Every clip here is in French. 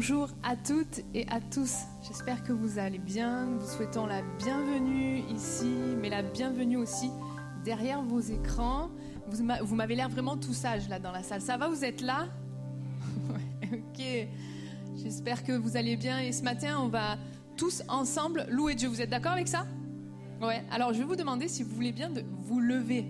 Bonjour à toutes et à tous. J'espère que vous allez bien. Nous vous souhaitons la bienvenue ici, mais la bienvenue aussi derrière vos écrans. Vous m'avez l'air vraiment tout sage là dans la salle. Ça va, vous êtes là? Ok. J'espère que vous allez bien. Et ce matin, on va tous ensemble louer Dieu. Vous êtes d'accord avec ça? Ouais. Alors, je vais vous demander si vous voulez bien de vous lever.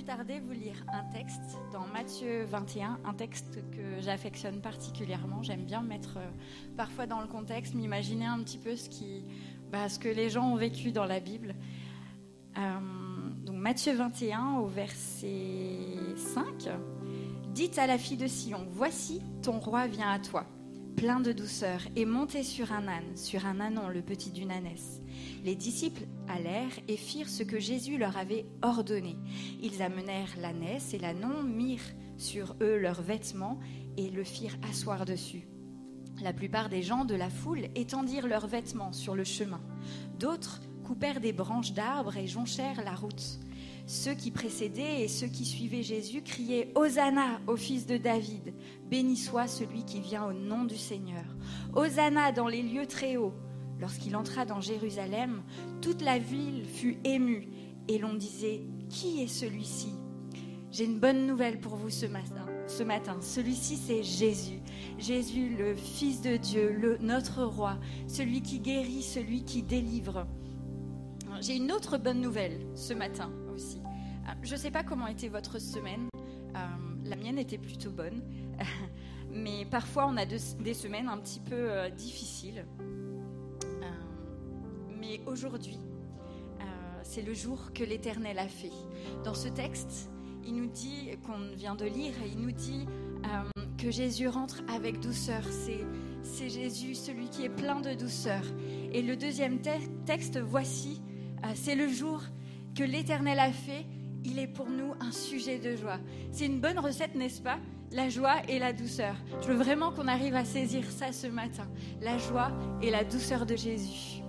Plus tarder vous lire un texte dans Matthieu 21, un texte que j'affectionne particulièrement. J'aime bien mettre euh, parfois dans le contexte, m'imaginer un petit peu ce, bah, que les gens ont vécu dans la Bible. Euh, donc Matthieu 21 au verset 5. Dites à la fille de Sion, voici ton roi vient à toi, plein de douceur, et monté sur un âne, sur un ânon, le petit d'une ânesse les disciples allèrent et firent ce que Jésus leur avait ordonné. Ils amenèrent l'ânesse et l'ânon, mirent sur eux leurs vêtements et le firent asseoir dessus. La plupart des gens de la foule étendirent leurs vêtements sur le chemin. D'autres coupèrent des branches d'arbres et jonchèrent la route. Ceux qui précédaient et ceux qui suivaient Jésus criaient Hosanna au fils de David. Béni soit celui qui vient au nom du Seigneur. Hosanna dans les lieux très hauts. Lorsqu'il entra dans Jérusalem, toute la ville fut émue et l'on disait Qui est celui-ci? J'ai une bonne nouvelle pour vous ce matin. Ce matin, celui-ci c'est Jésus. Jésus, le Fils de Dieu, notre roi, celui qui guérit, celui qui délivre. J'ai une autre bonne nouvelle ce matin. Je ne sais pas comment était votre semaine. Euh, la mienne était plutôt bonne. Mais parfois, on a des semaines un petit peu euh, difficiles mais aujourd'hui, euh, c'est le jour que l'Éternel a fait. Dans ce texte, il nous dit, qu'on vient de lire, il nous dit euh, que Jésus rentre avec douceur. C'est Jésus, celui qui est plein de douceur. Et le deuxième texte, voici, euh, c'est le jour que l'Éternel a fait. Il est pour nous un sujet de joie. C'est une bonne recette, n'est-ce pas? La joie et la douceur. Je veux vraiment qu'on arrive à saisir ça ce matin. La joie et la douceur de Jésus.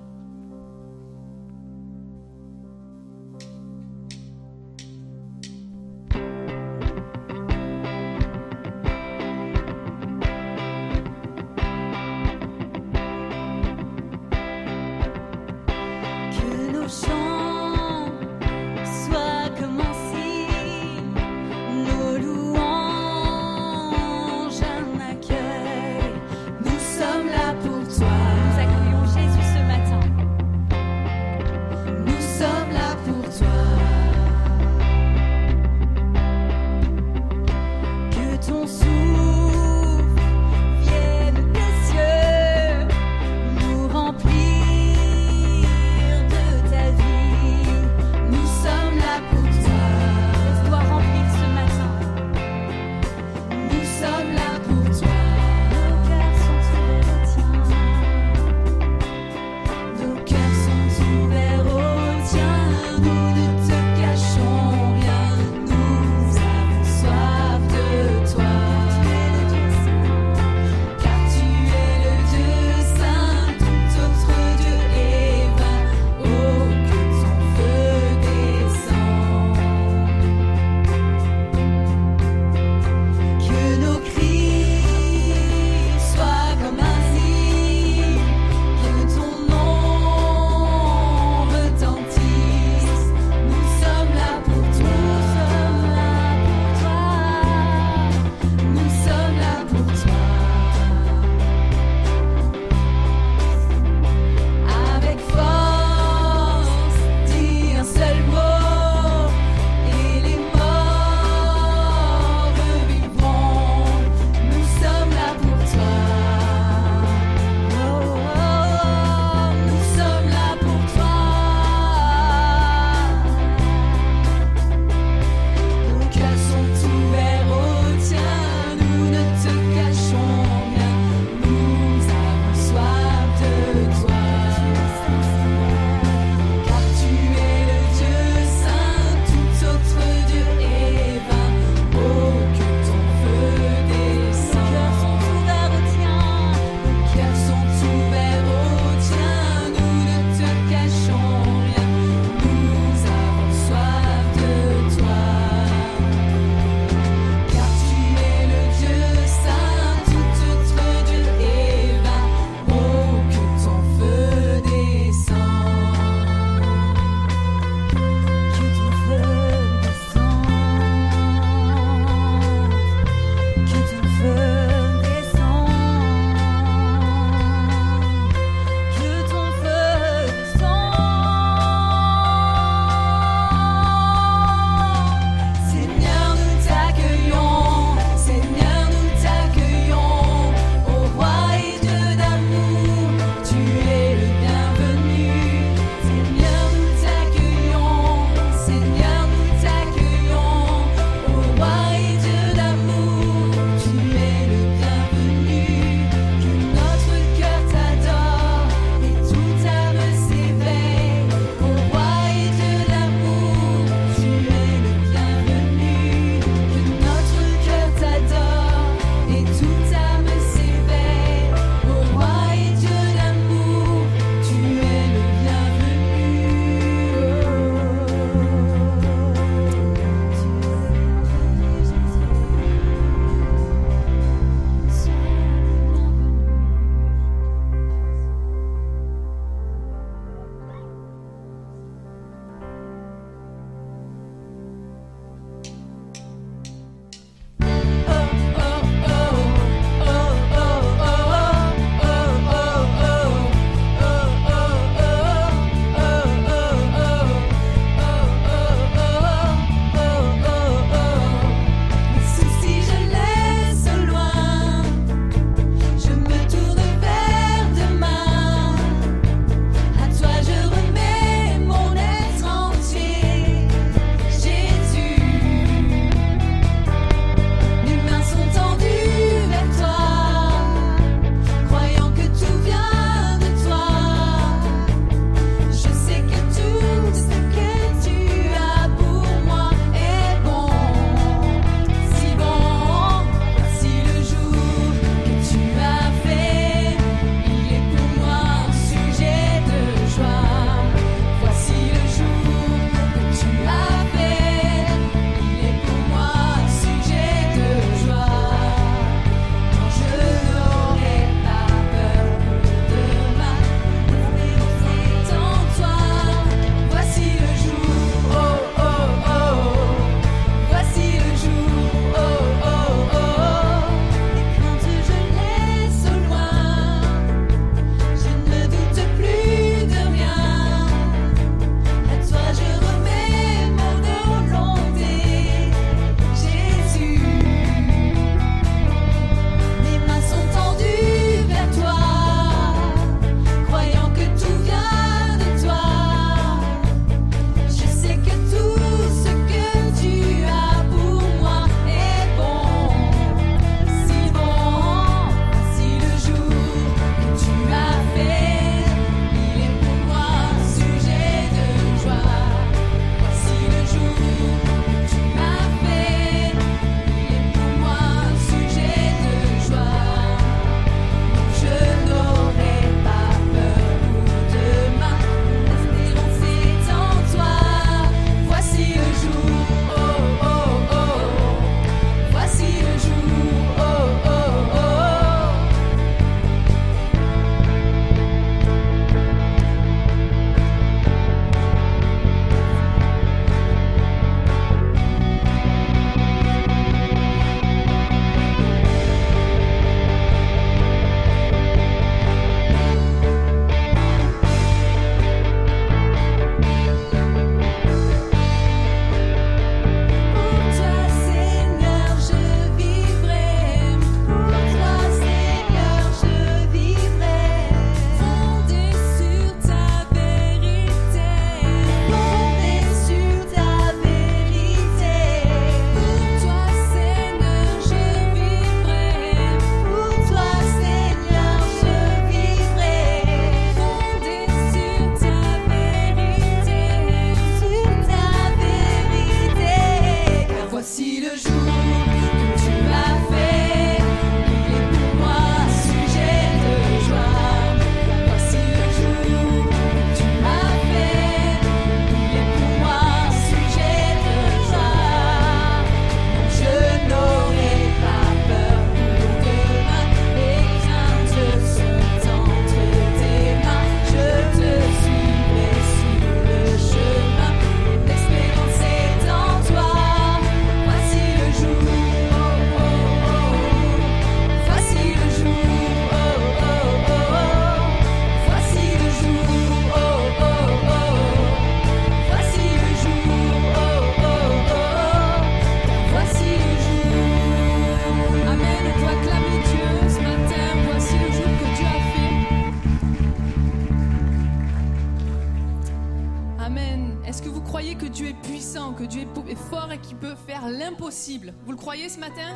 Faire l'impossible. Vous le croyez ce matin?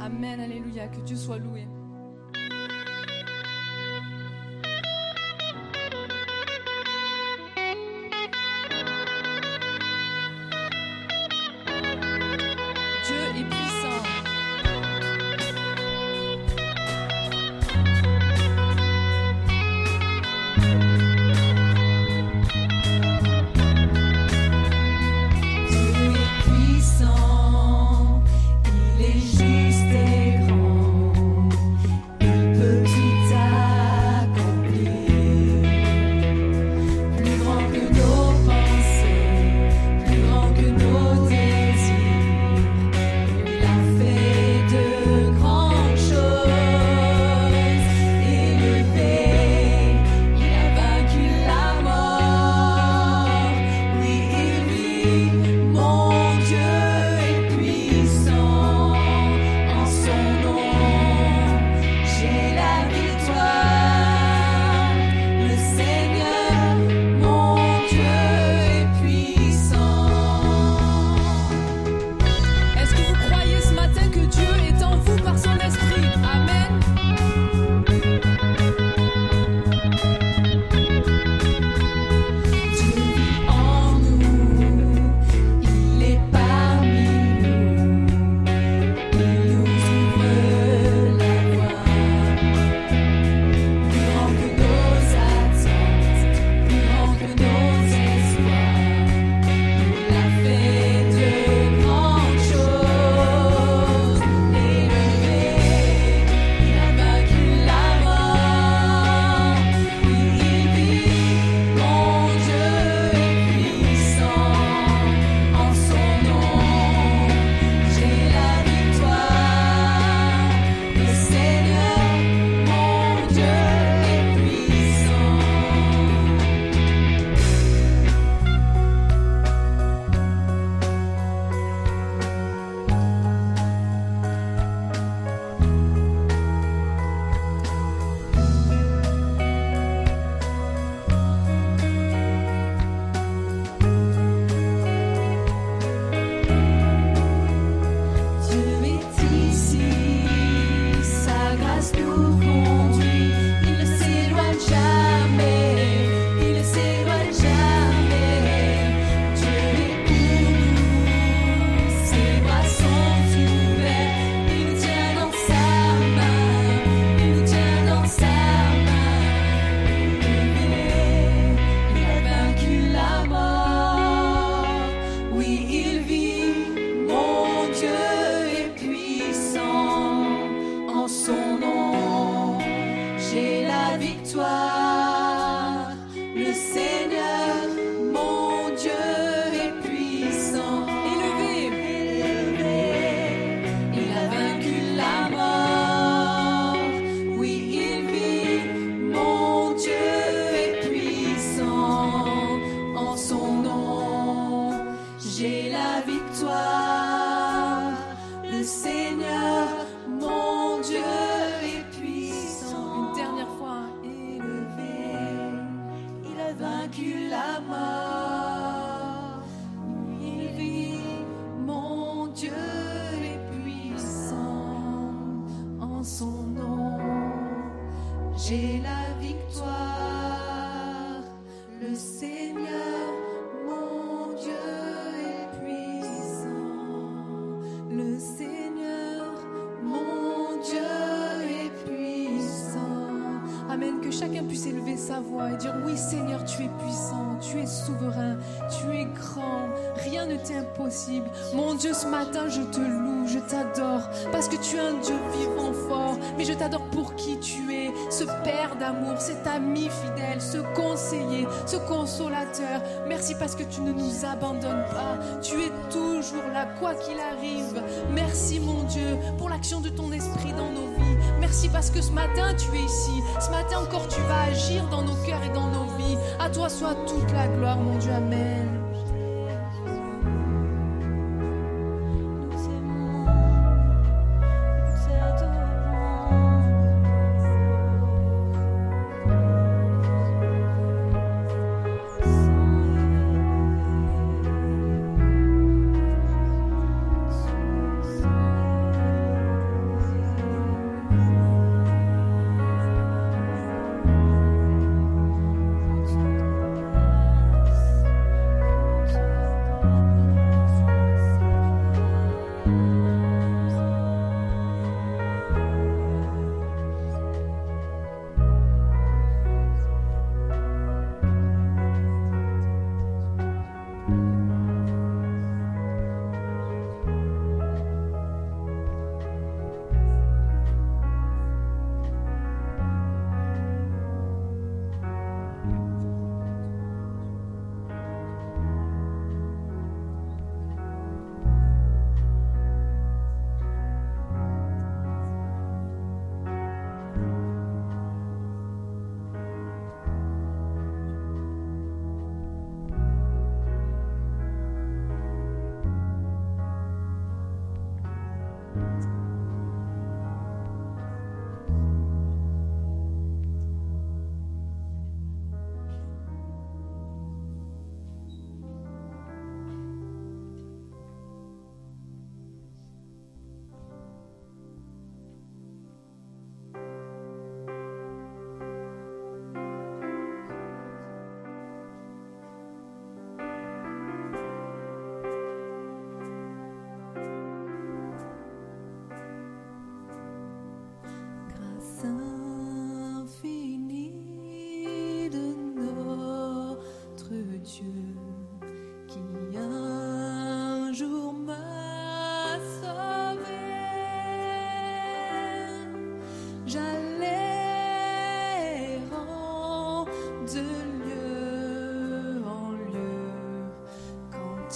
Amen, alléluia, que Dieu soit loué. Merci parce que tu ne nous abandonnes pas. Tu es toujours là, quoi qu'il arrive. Merci, mon Dieu, pour l'action de ton esprit dans nos vies. Merci parce que ce matin, tu es ici. Ce matin encore, tu vas agir dans nos cœurs et dans nos vies. À toi soit toute la gloire, mon Dieu. Amen.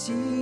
Jour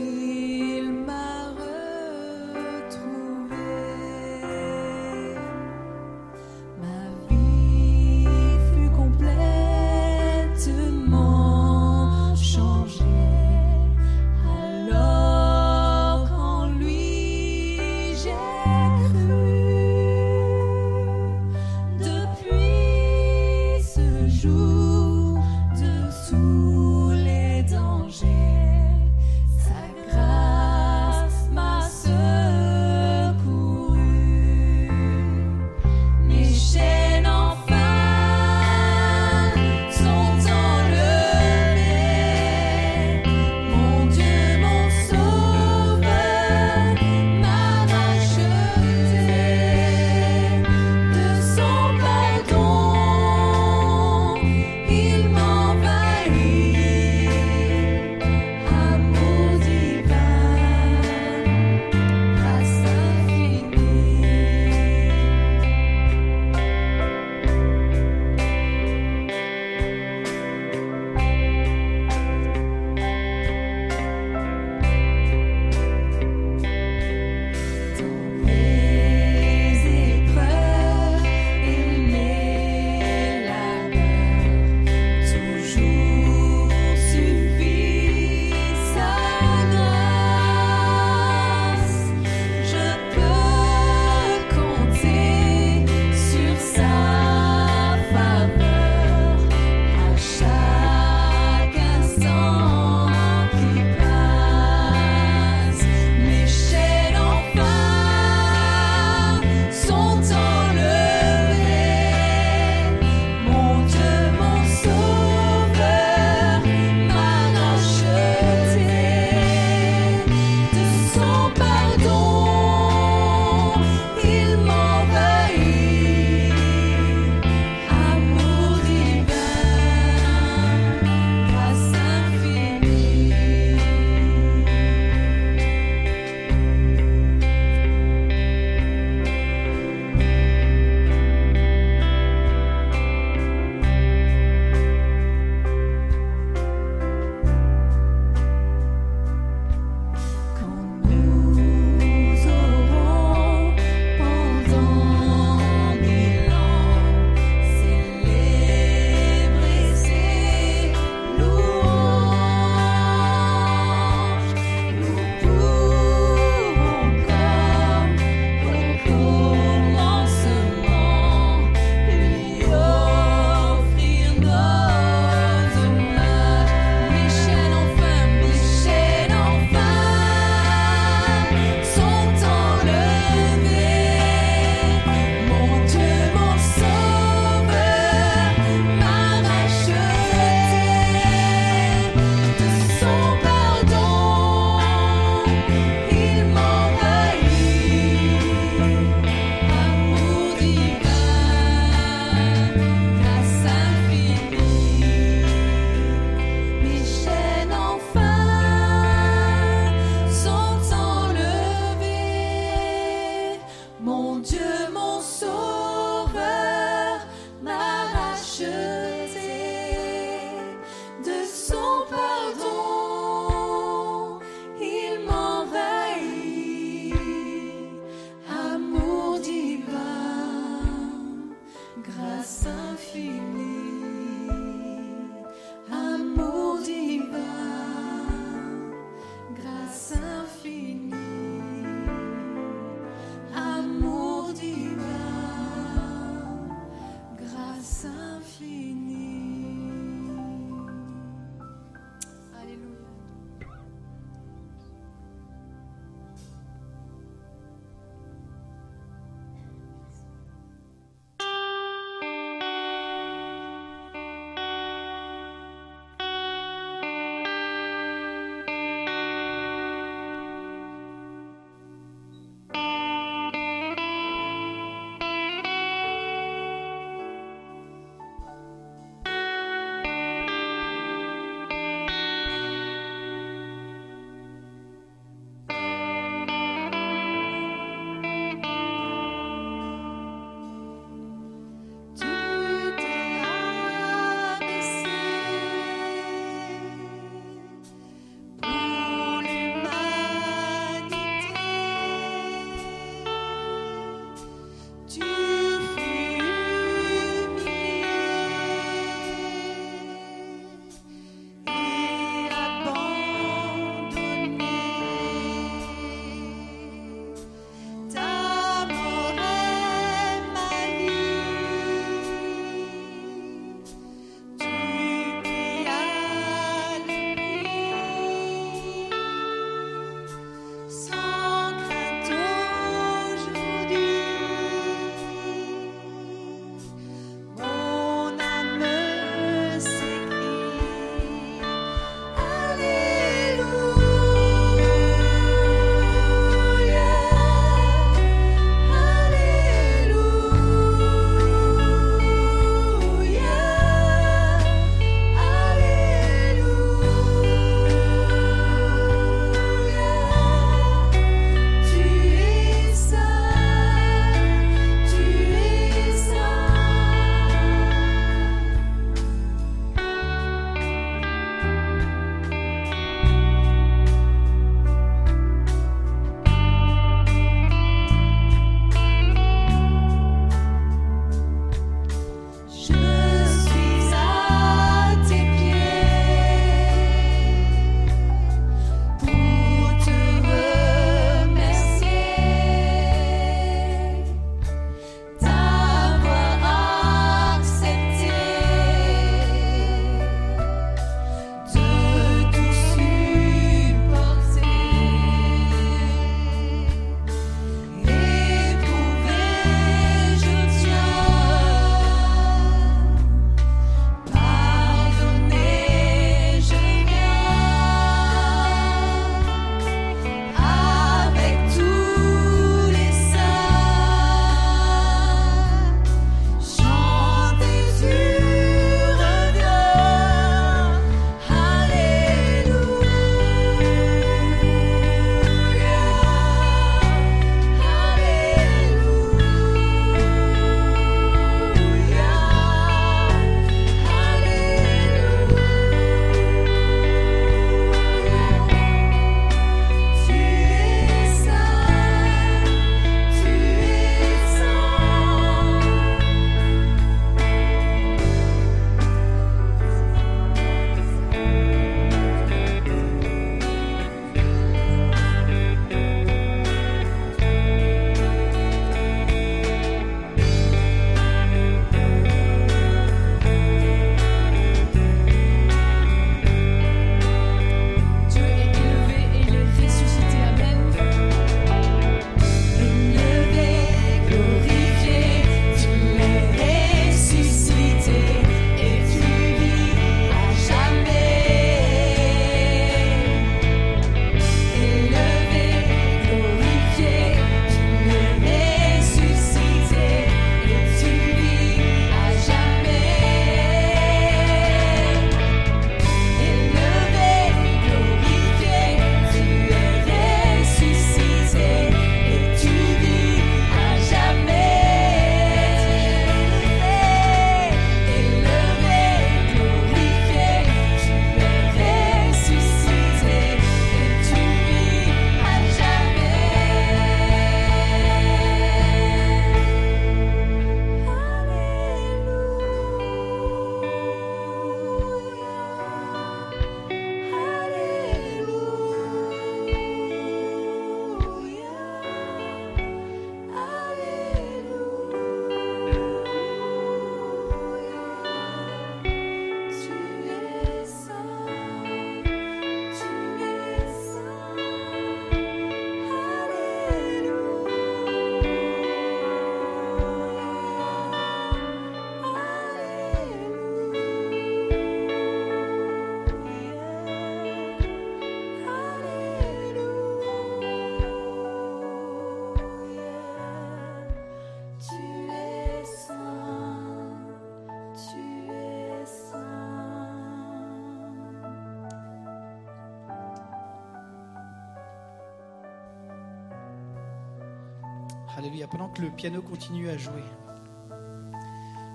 Pendant que le piano continue à jouer,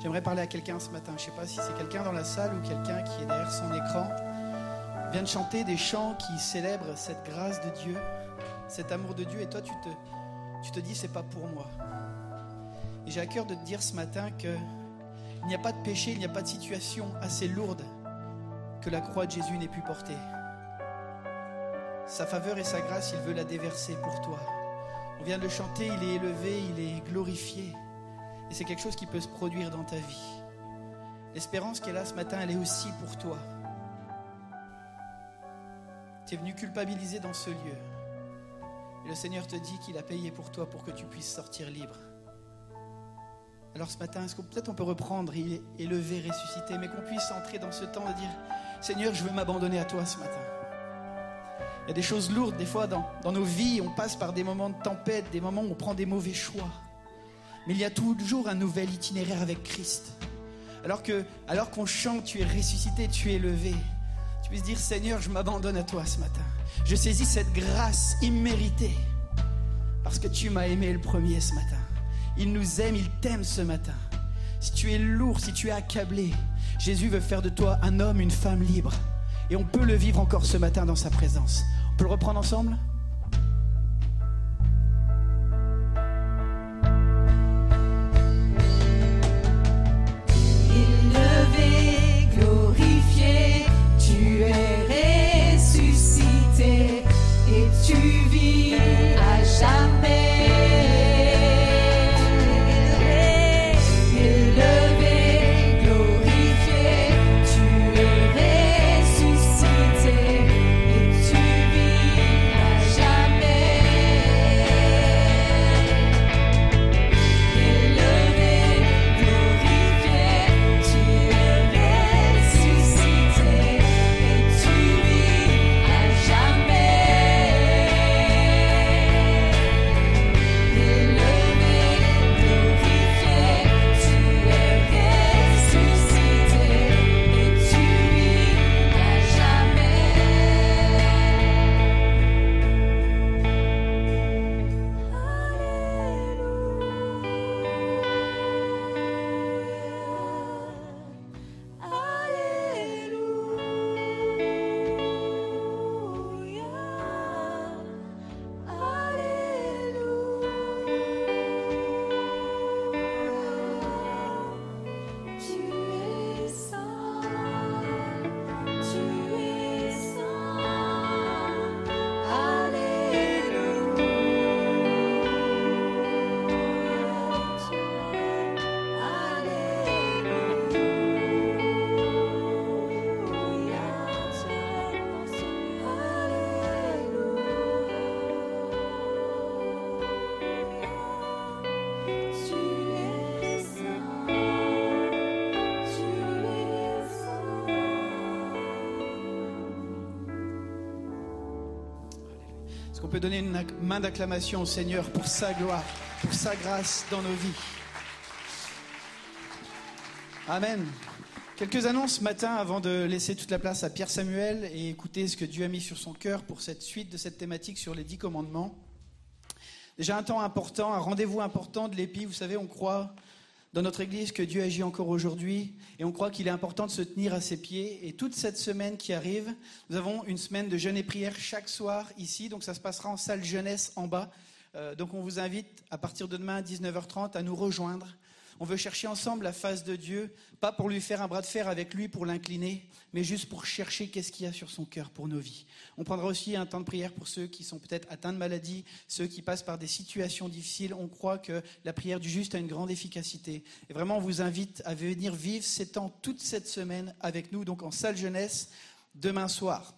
j'aimerais parler à quelqu'un ce matin. Je ne sais pas si c'est quelqu'un dans la salle ou quelqu'un qui est derrière son écran. Vient de chanter des chants qui célèbrent cette grâce de Dieu, cet amour de Dieu. Et toi, tu te, tu te dis, c'est pas pour moi. Et j'ai à cœur de te dire ce matin que il n'y a pas de péché, il n'y a pas de situation assez lourde que la croix de Jésus n'ait pu porter. Sa faveur et sa grâce, il veut la déverser pour toi. On vient de le chanter, il est élevé, il est glorifié. Et c'est quelque chose qui peut se produire dans ta vie. L'espérance qu'elle a ce matin, elle est aussi pour toi. Tu es venu culpabiliser dans ce lieu. Et le Seigneur te dit qu'il a payé pour toi pour que tu puisses sortir libre. Alors ce matin, est-ce peut-être on peut reprendre, élever, ressusciter, mais qu'on puisse entrer dans ce temps de dire, Seigneur, je veux m'abandonner à toi ce matin. Il y a des choses lourdes, des fois, dans, nos vies. On passe par des moments de tempête, des moments où on prend des mauvais choix. Mais il y a toujours un nouvel itinéraire avec Christ. Alors que, alors qu'on chante, tu es ressuscité, tu es levé. Tu puisses dire, Seigneur, je m'abandonne à toi ce matin. Je saisis cette grâce imméritée. Parce que tu m'as aimé le premier ce matin. Il nous aime, il t'aime ce matin. Si tu es lourd, si tu es accablé, Jésus veut faire de toi un homme, une femme libre. Et on peut le vivre encore ce matin dans sa présence. On peut le reprendre ensemble? Donner une main d'acclamation au Seigneur pour sa gloire, pour sa grâce dans nos vies. Amen. Quelques annonces ce matin avant de laisser toute la place à Pierre Samuel et écouter ce que Dieu a mis sur son cœur pour cette suite de cette thématique sur les dix commandements. Déjà un temps important, un rendez-vous important de l'épi. Vous savez, on croit dans notre Église que Dieu agit encore aujourd'hui et on croit qu'il est important de se tenir à ses pieds. Et toute cette semaine qui arrive, nous avons une semaine de jeûne et prière chaque soir ici, donc ça se passera en salle jeunesse en bas. Euh, donc on vous invite à partir de demain à 19h30 à nous rejoindre on veut chercher ensemble la face de Dieu, pas pour lui faire un bras de fer avec lui pour l'incliner, mais juste pour chercher qu'est-ce qu'il y a sur son cœur pour nos vies. On prendra aussi un temps de prière pour ceux qui sont peut-être atteints de maladie, ceux qui passent par des situations difficiles. On croit que la prière du juste a une grande efficacité. Et vraiment, on vous invite à venir vivre ces temps toute cette semaine avec nous, donc en salle jeunesse, demain soir.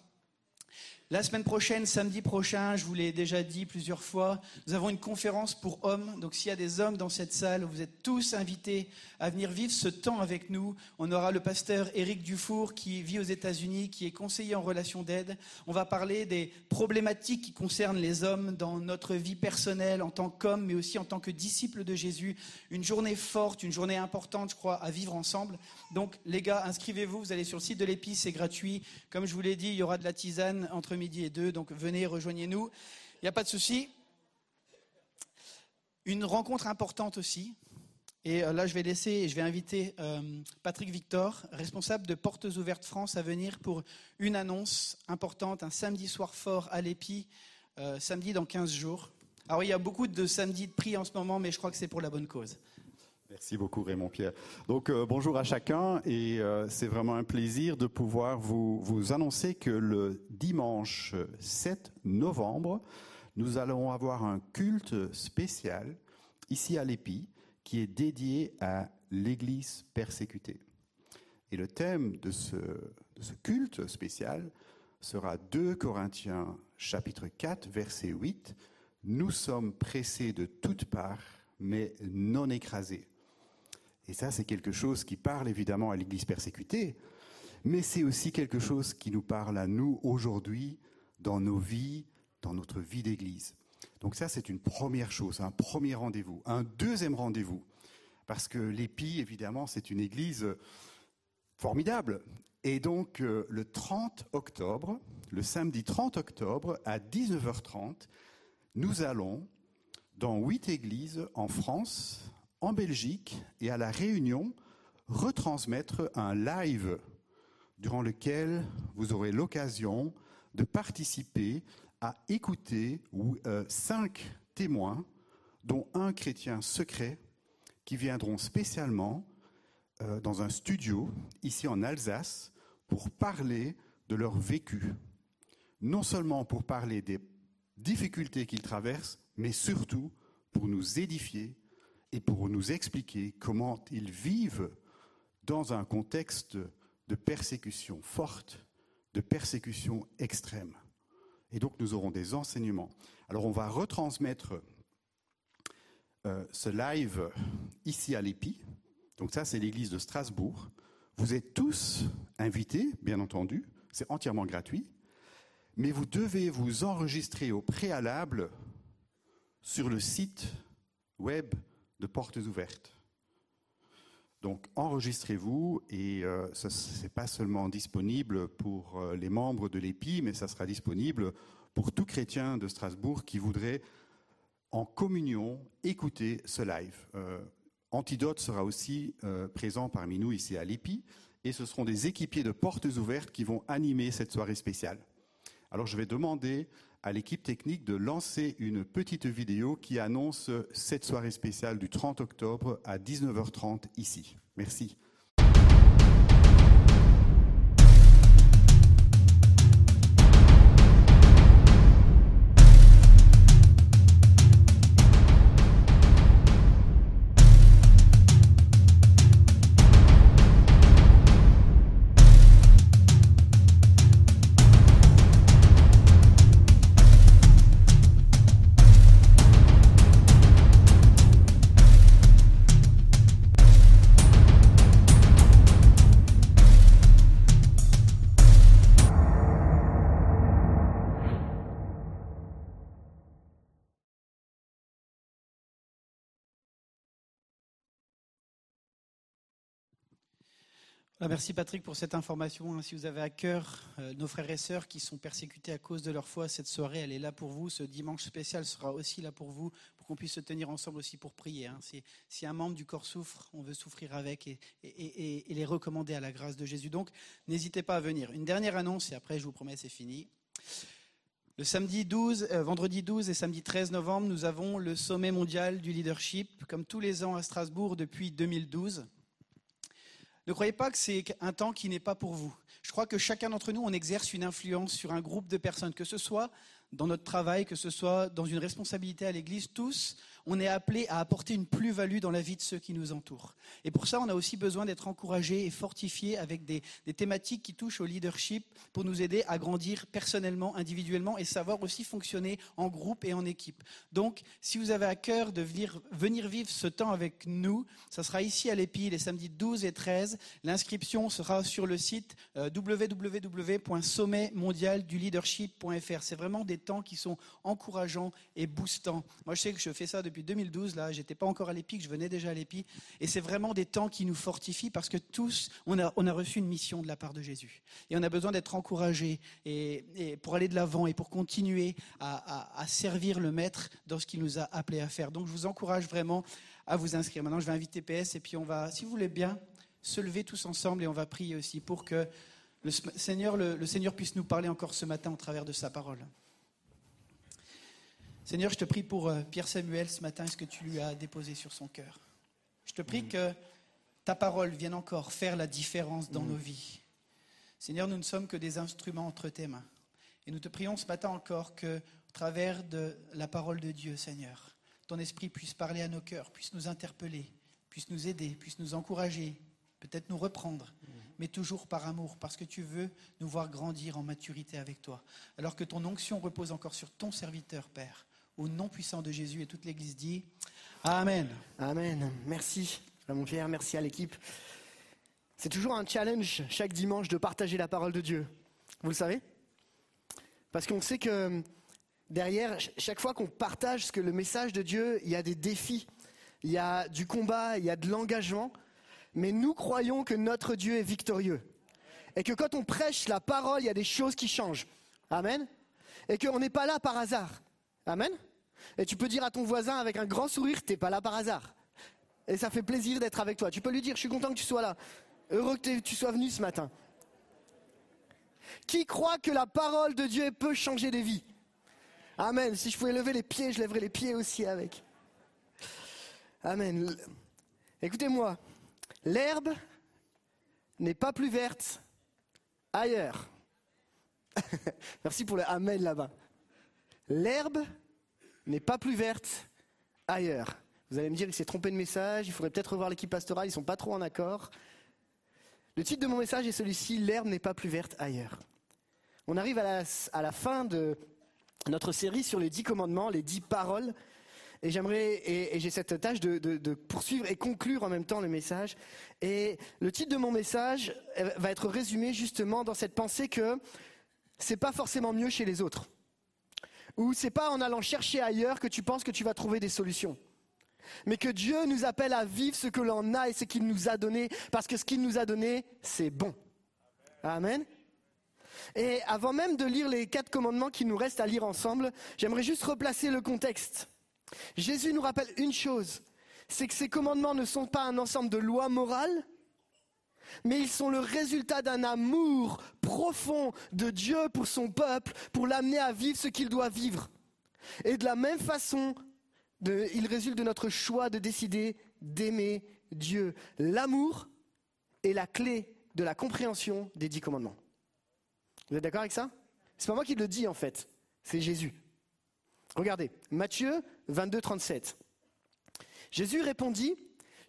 La semaine prochaine, samedi prochain, je vous l'ai déjà dit plusieurs fois, nous avons une conférence pour hommes. Donc s'il y a des hommes dans cette salle, vous êtes tous invités à venir vivre ce temps avec nous. On aura le pasteur Éric Dufour qui vit aux États-Unis, qui est conseiller en relation d'aide. On va parler des problématiques qui concernent les hommes dans notre vie personnelle en tant qu'hommes, mais aussi en tant que disciples de Jésus. Une journée forte, une journée importante, je crois, à vivre ensemble. Donc les gars, inscrivez-vous, vous allez sur le site de l'Épice, c'est gratuit. Comme je vous l'ai dit, il y aura de la tisane entre midi et deux. Donc venez, rejoignez-nous. Il n'y a pas de souci. Une rencontre importante aussi. Et euh, là, je vais laisser et je vais inviter euh, Patrick Victor, responsable de Portes Ouvertes France, à venir pour une annonce importante, un samedi soir fort à l'EPI, euh, samedi dans 15 jours. Alors, il y a beaucoup de samedis de prix en ce moment, mais je crois que c'est pour la bonne cause. Merci beaucoup Raymond Pierre. Donc bonjour à chacun et c'est vraiment un plaisir de pouvoir vous, vous annoncer que le dimanche 7 novembre, nous allons avoir un culte spécial ici à l'EPI qui est dédié à l'Église persécutée. Et le thème de ce, de ce, culte spécial sera 2 Corinthiens chapitre 4 verset 8. Nous sommes pressés de toutes parts, mais non écrasés. Et ça, c'est quelque chose qui parle évidemment à l'Église persécutée, mais c'est aussi quelque chose qui nous parle à nous aujourd'hui, dans nos vies, dans notre vie d'Église. Donc ça, c'est une première chose, un premier rendez-vous. Un deuxième rendez-vous, parce que l'EPI, évidemment, c'est une église formidable. Et donc, euh, le 30 octobre, le samedi 30 octobre, à 19h30, nous allons dans huit églises en France, en Belgique et à La Réunion retransmettre un live durant lequel vous aurez l'occasion de participer à écouter euh, cinq témoins, dont un chrétien secret, qui viendront spécialement euh, dans un studio ici en Alsace pour parler de leur vécu. Non seulement pour parler des difficultés qu'ils traversent, mais surtout pour nous édifier et pour nous expliquer comment ils vivent dans un contexte de persécution forte, de persécution extrême. Et donc nous aurons des enseignements. Alors on va retransmettre euh, ce live ici à l'EPI. Donc ça, c'est l'église de Strasbourg. Vous êtes tous invités, bien entendu. C'est entièrement gratuit. Mais vous devez vous enregistrer au préalable sur le site web de Portes Ouvertes. Donc enregistrez-vous et euh, ce n'est pas seulement disponible pour euh, les membres de l'EPI, mais ça sera disponible pour tout chrétien de Strasbourg qui voudrait en communion écouter ce live. Euh, Antidote sera aussi présent parmi nous ici à l'EPI et ce seront des équipiers de portes ouvertes qui vont animer cette soirée spéciale. Alors je vais demander à l'équipe technique de lancer une petite vidéo qui annonce cette soirée spéciale du 30 octobre à 19h30 ici. Merci. Merci Patrick pour cette information. Hein. Si vous avez à cœur euh, nos frères et sœurs qui sont persécutés à cause de leur foi, cette soirée, elle est là pour vous. Ce dimanche spécial sera aussi là pour vous, pour qu'on puisse se tenir ensemble aussi pour prier. Hein. Si, un membre du corps souffre, on veut souffrir avec et, les recommander à la grâce de Jésus. Donc, n'hésitez pas à venir. Une dernière annonce et après, je vous promets, c'est fini. Le samedi 12, euh, vendredi 12 et samedi 13 novembre, nous avons le sommet mondial du leadership, comme tous les ans à Strasbourg depuis 2012. Ne croyez pas que c'est un temps qui n'est pas pour vous. Je crois que chacun d'entre nous, on exerce une influence sur un groupe de personnes, que ce soit dans notre travail, que ce soit dans une responsabilité à l'Église, tous, on est appelé à apporter une plus-value dans la vie de ceux qui nous entourent. Et pour ça, on a aussi besoin d'être encouragé et fortifié avec des, thématiques qui touchent au leadership pour nous aider à grandir personnellement, individuellement et savoir aussi fonctionner en groupe et en équipe. Donc, si vous avez à cœur de venir, vivre ce temps avec nous, ça sera ici à l'EPI les samedis 12 et 13. L'inscription sera sur le site euh, www.sommetmondialduleadership.fr. C'est vraiment des temps qui sont encourageants et boostants. Moi, je sais que je fais ça depuis depuis 2012. Là, j'étais pas encore à l'EPI, je venais déjà à l'EPI. Et c'est vraiment des temps qui nous fortifient parce que tous, on a, on a reçu une mission de la part de Jésus. Et on a besoin d'être encouragés et, pour aller de l'avant et pour continuer à, servir le Maître dans ce qu'il nous a appelé à faire. Donc, je vous encourage vraiment à vous inscrire. Maintenant, je vais inviter PS et puis on va, si vous voulez bien, se lever tous ensemble et on va prier aussi pour que le Seigneur, le, Seigneur puisse nous parler encore ce matin au travers de sa parole. Seigneur, je te prie pour euh, Pierre Samuel ce matin, ce que tu lui as déposé sur son cœur. Je te prie mm. que ta parole vienne encore faire la différence dans mm. nos vies. Seigneur, nous ne sommes que des instruments entre tes mains. Et nous te prions ce matin encore que, au travers de la parole de Dieu, Seigneur, ton esprit puisse parler à nos cœurs, puisse nous interpeller, puisse nous aider, puisse nous encourager, peut-être nous reprendre, mais toujours par amour, parce que tu veux nous voir grandir en maturité avec toi. Alors que ton onction repose encore sur ton serviteur, Père, au nom puissant de Jésus, et toute l'Église dit Amen. Amen. Merci, mon Pierre, merci à l'équipe. C'est toujours un challenge chaque dimanche de partager la parole de Dieu. Vous le savez? Parce qu'on sait que derrière, chaque fois qu'on partage le message de Dieu, il y a des défis, il y a du combat, il y a de l'engagement mais nous croyons que notre Dieu est victorieux. Et que quand on prêche la parole, il y a des choses qui changent. Amen. Et qu'on n'est pas là par hasard. Amen. Et tu peux dire à ton voisin avec un grand sourire, t'es pas là par hasard. Et ça fait plaisir d'être avec toi. Tu peux lui dire, je suis content que tu sois là. Heureux que tu sois venu ce matin. Qui croit que la parole de Dieu peut changer des vies? Amen. Si je pouvais lever les pieds, je lèverais les pieds aussi avec. Amen. Écoutez-moi, L'herbe n'est pas plus verte ailleurs. Merci pour le Amen là-bas. L'herbe n'est pas plus verte ailleurs. Vous allez me dire qu'il s'est trompé de message, il faudrait peut-être revoir l'équipe pastorale, ils ne sont pas trop en accord. Le titre de mon message est celui-ci, L'herbe n'est pas plus verte ailleurs. On arrive à la, à la fin de notre série sur les dix commandements, les dix paroles et j'aimerais, et, j'ai cette tâche de, poursuivre et conclure en même temps le message. Et le titre de mon message euh, va être résumé justement dans cette pensée que c'est pas forcément mieux chez les autres. Ou c'est pas en allant chercher ailleurs que tu penses que tu vas trouver des solutions. Mais que Dieu nous appelle à vivre ce que l'on a et ce qu'il nous a donné, parce que ce qu'il nous a donné, c'est bon. Amen. Et avant même de lire les quatre commandements qu'il nous reste à lire ensemble, j'aimerais juste replacer le contexte. Jésus nous rappelle une chose, c'est que ces commandements ne sont pas un ensemble de lois morales, mais ils sont le résultat d'un amour profond de Dieu pour son peuple, pour l'amener à vivre ce qu'il doit vivre. Et de la même façon, ils résultent de notre choix de décider d'aimer Dieu. L'amour est la clé de la compréhension des dix commandements. Vous êtes d'accord avec ça? C'est pas moi qui le dis en fait, c'est Jésus. Regardez, Matthieu 22, 37. Jésus répondit,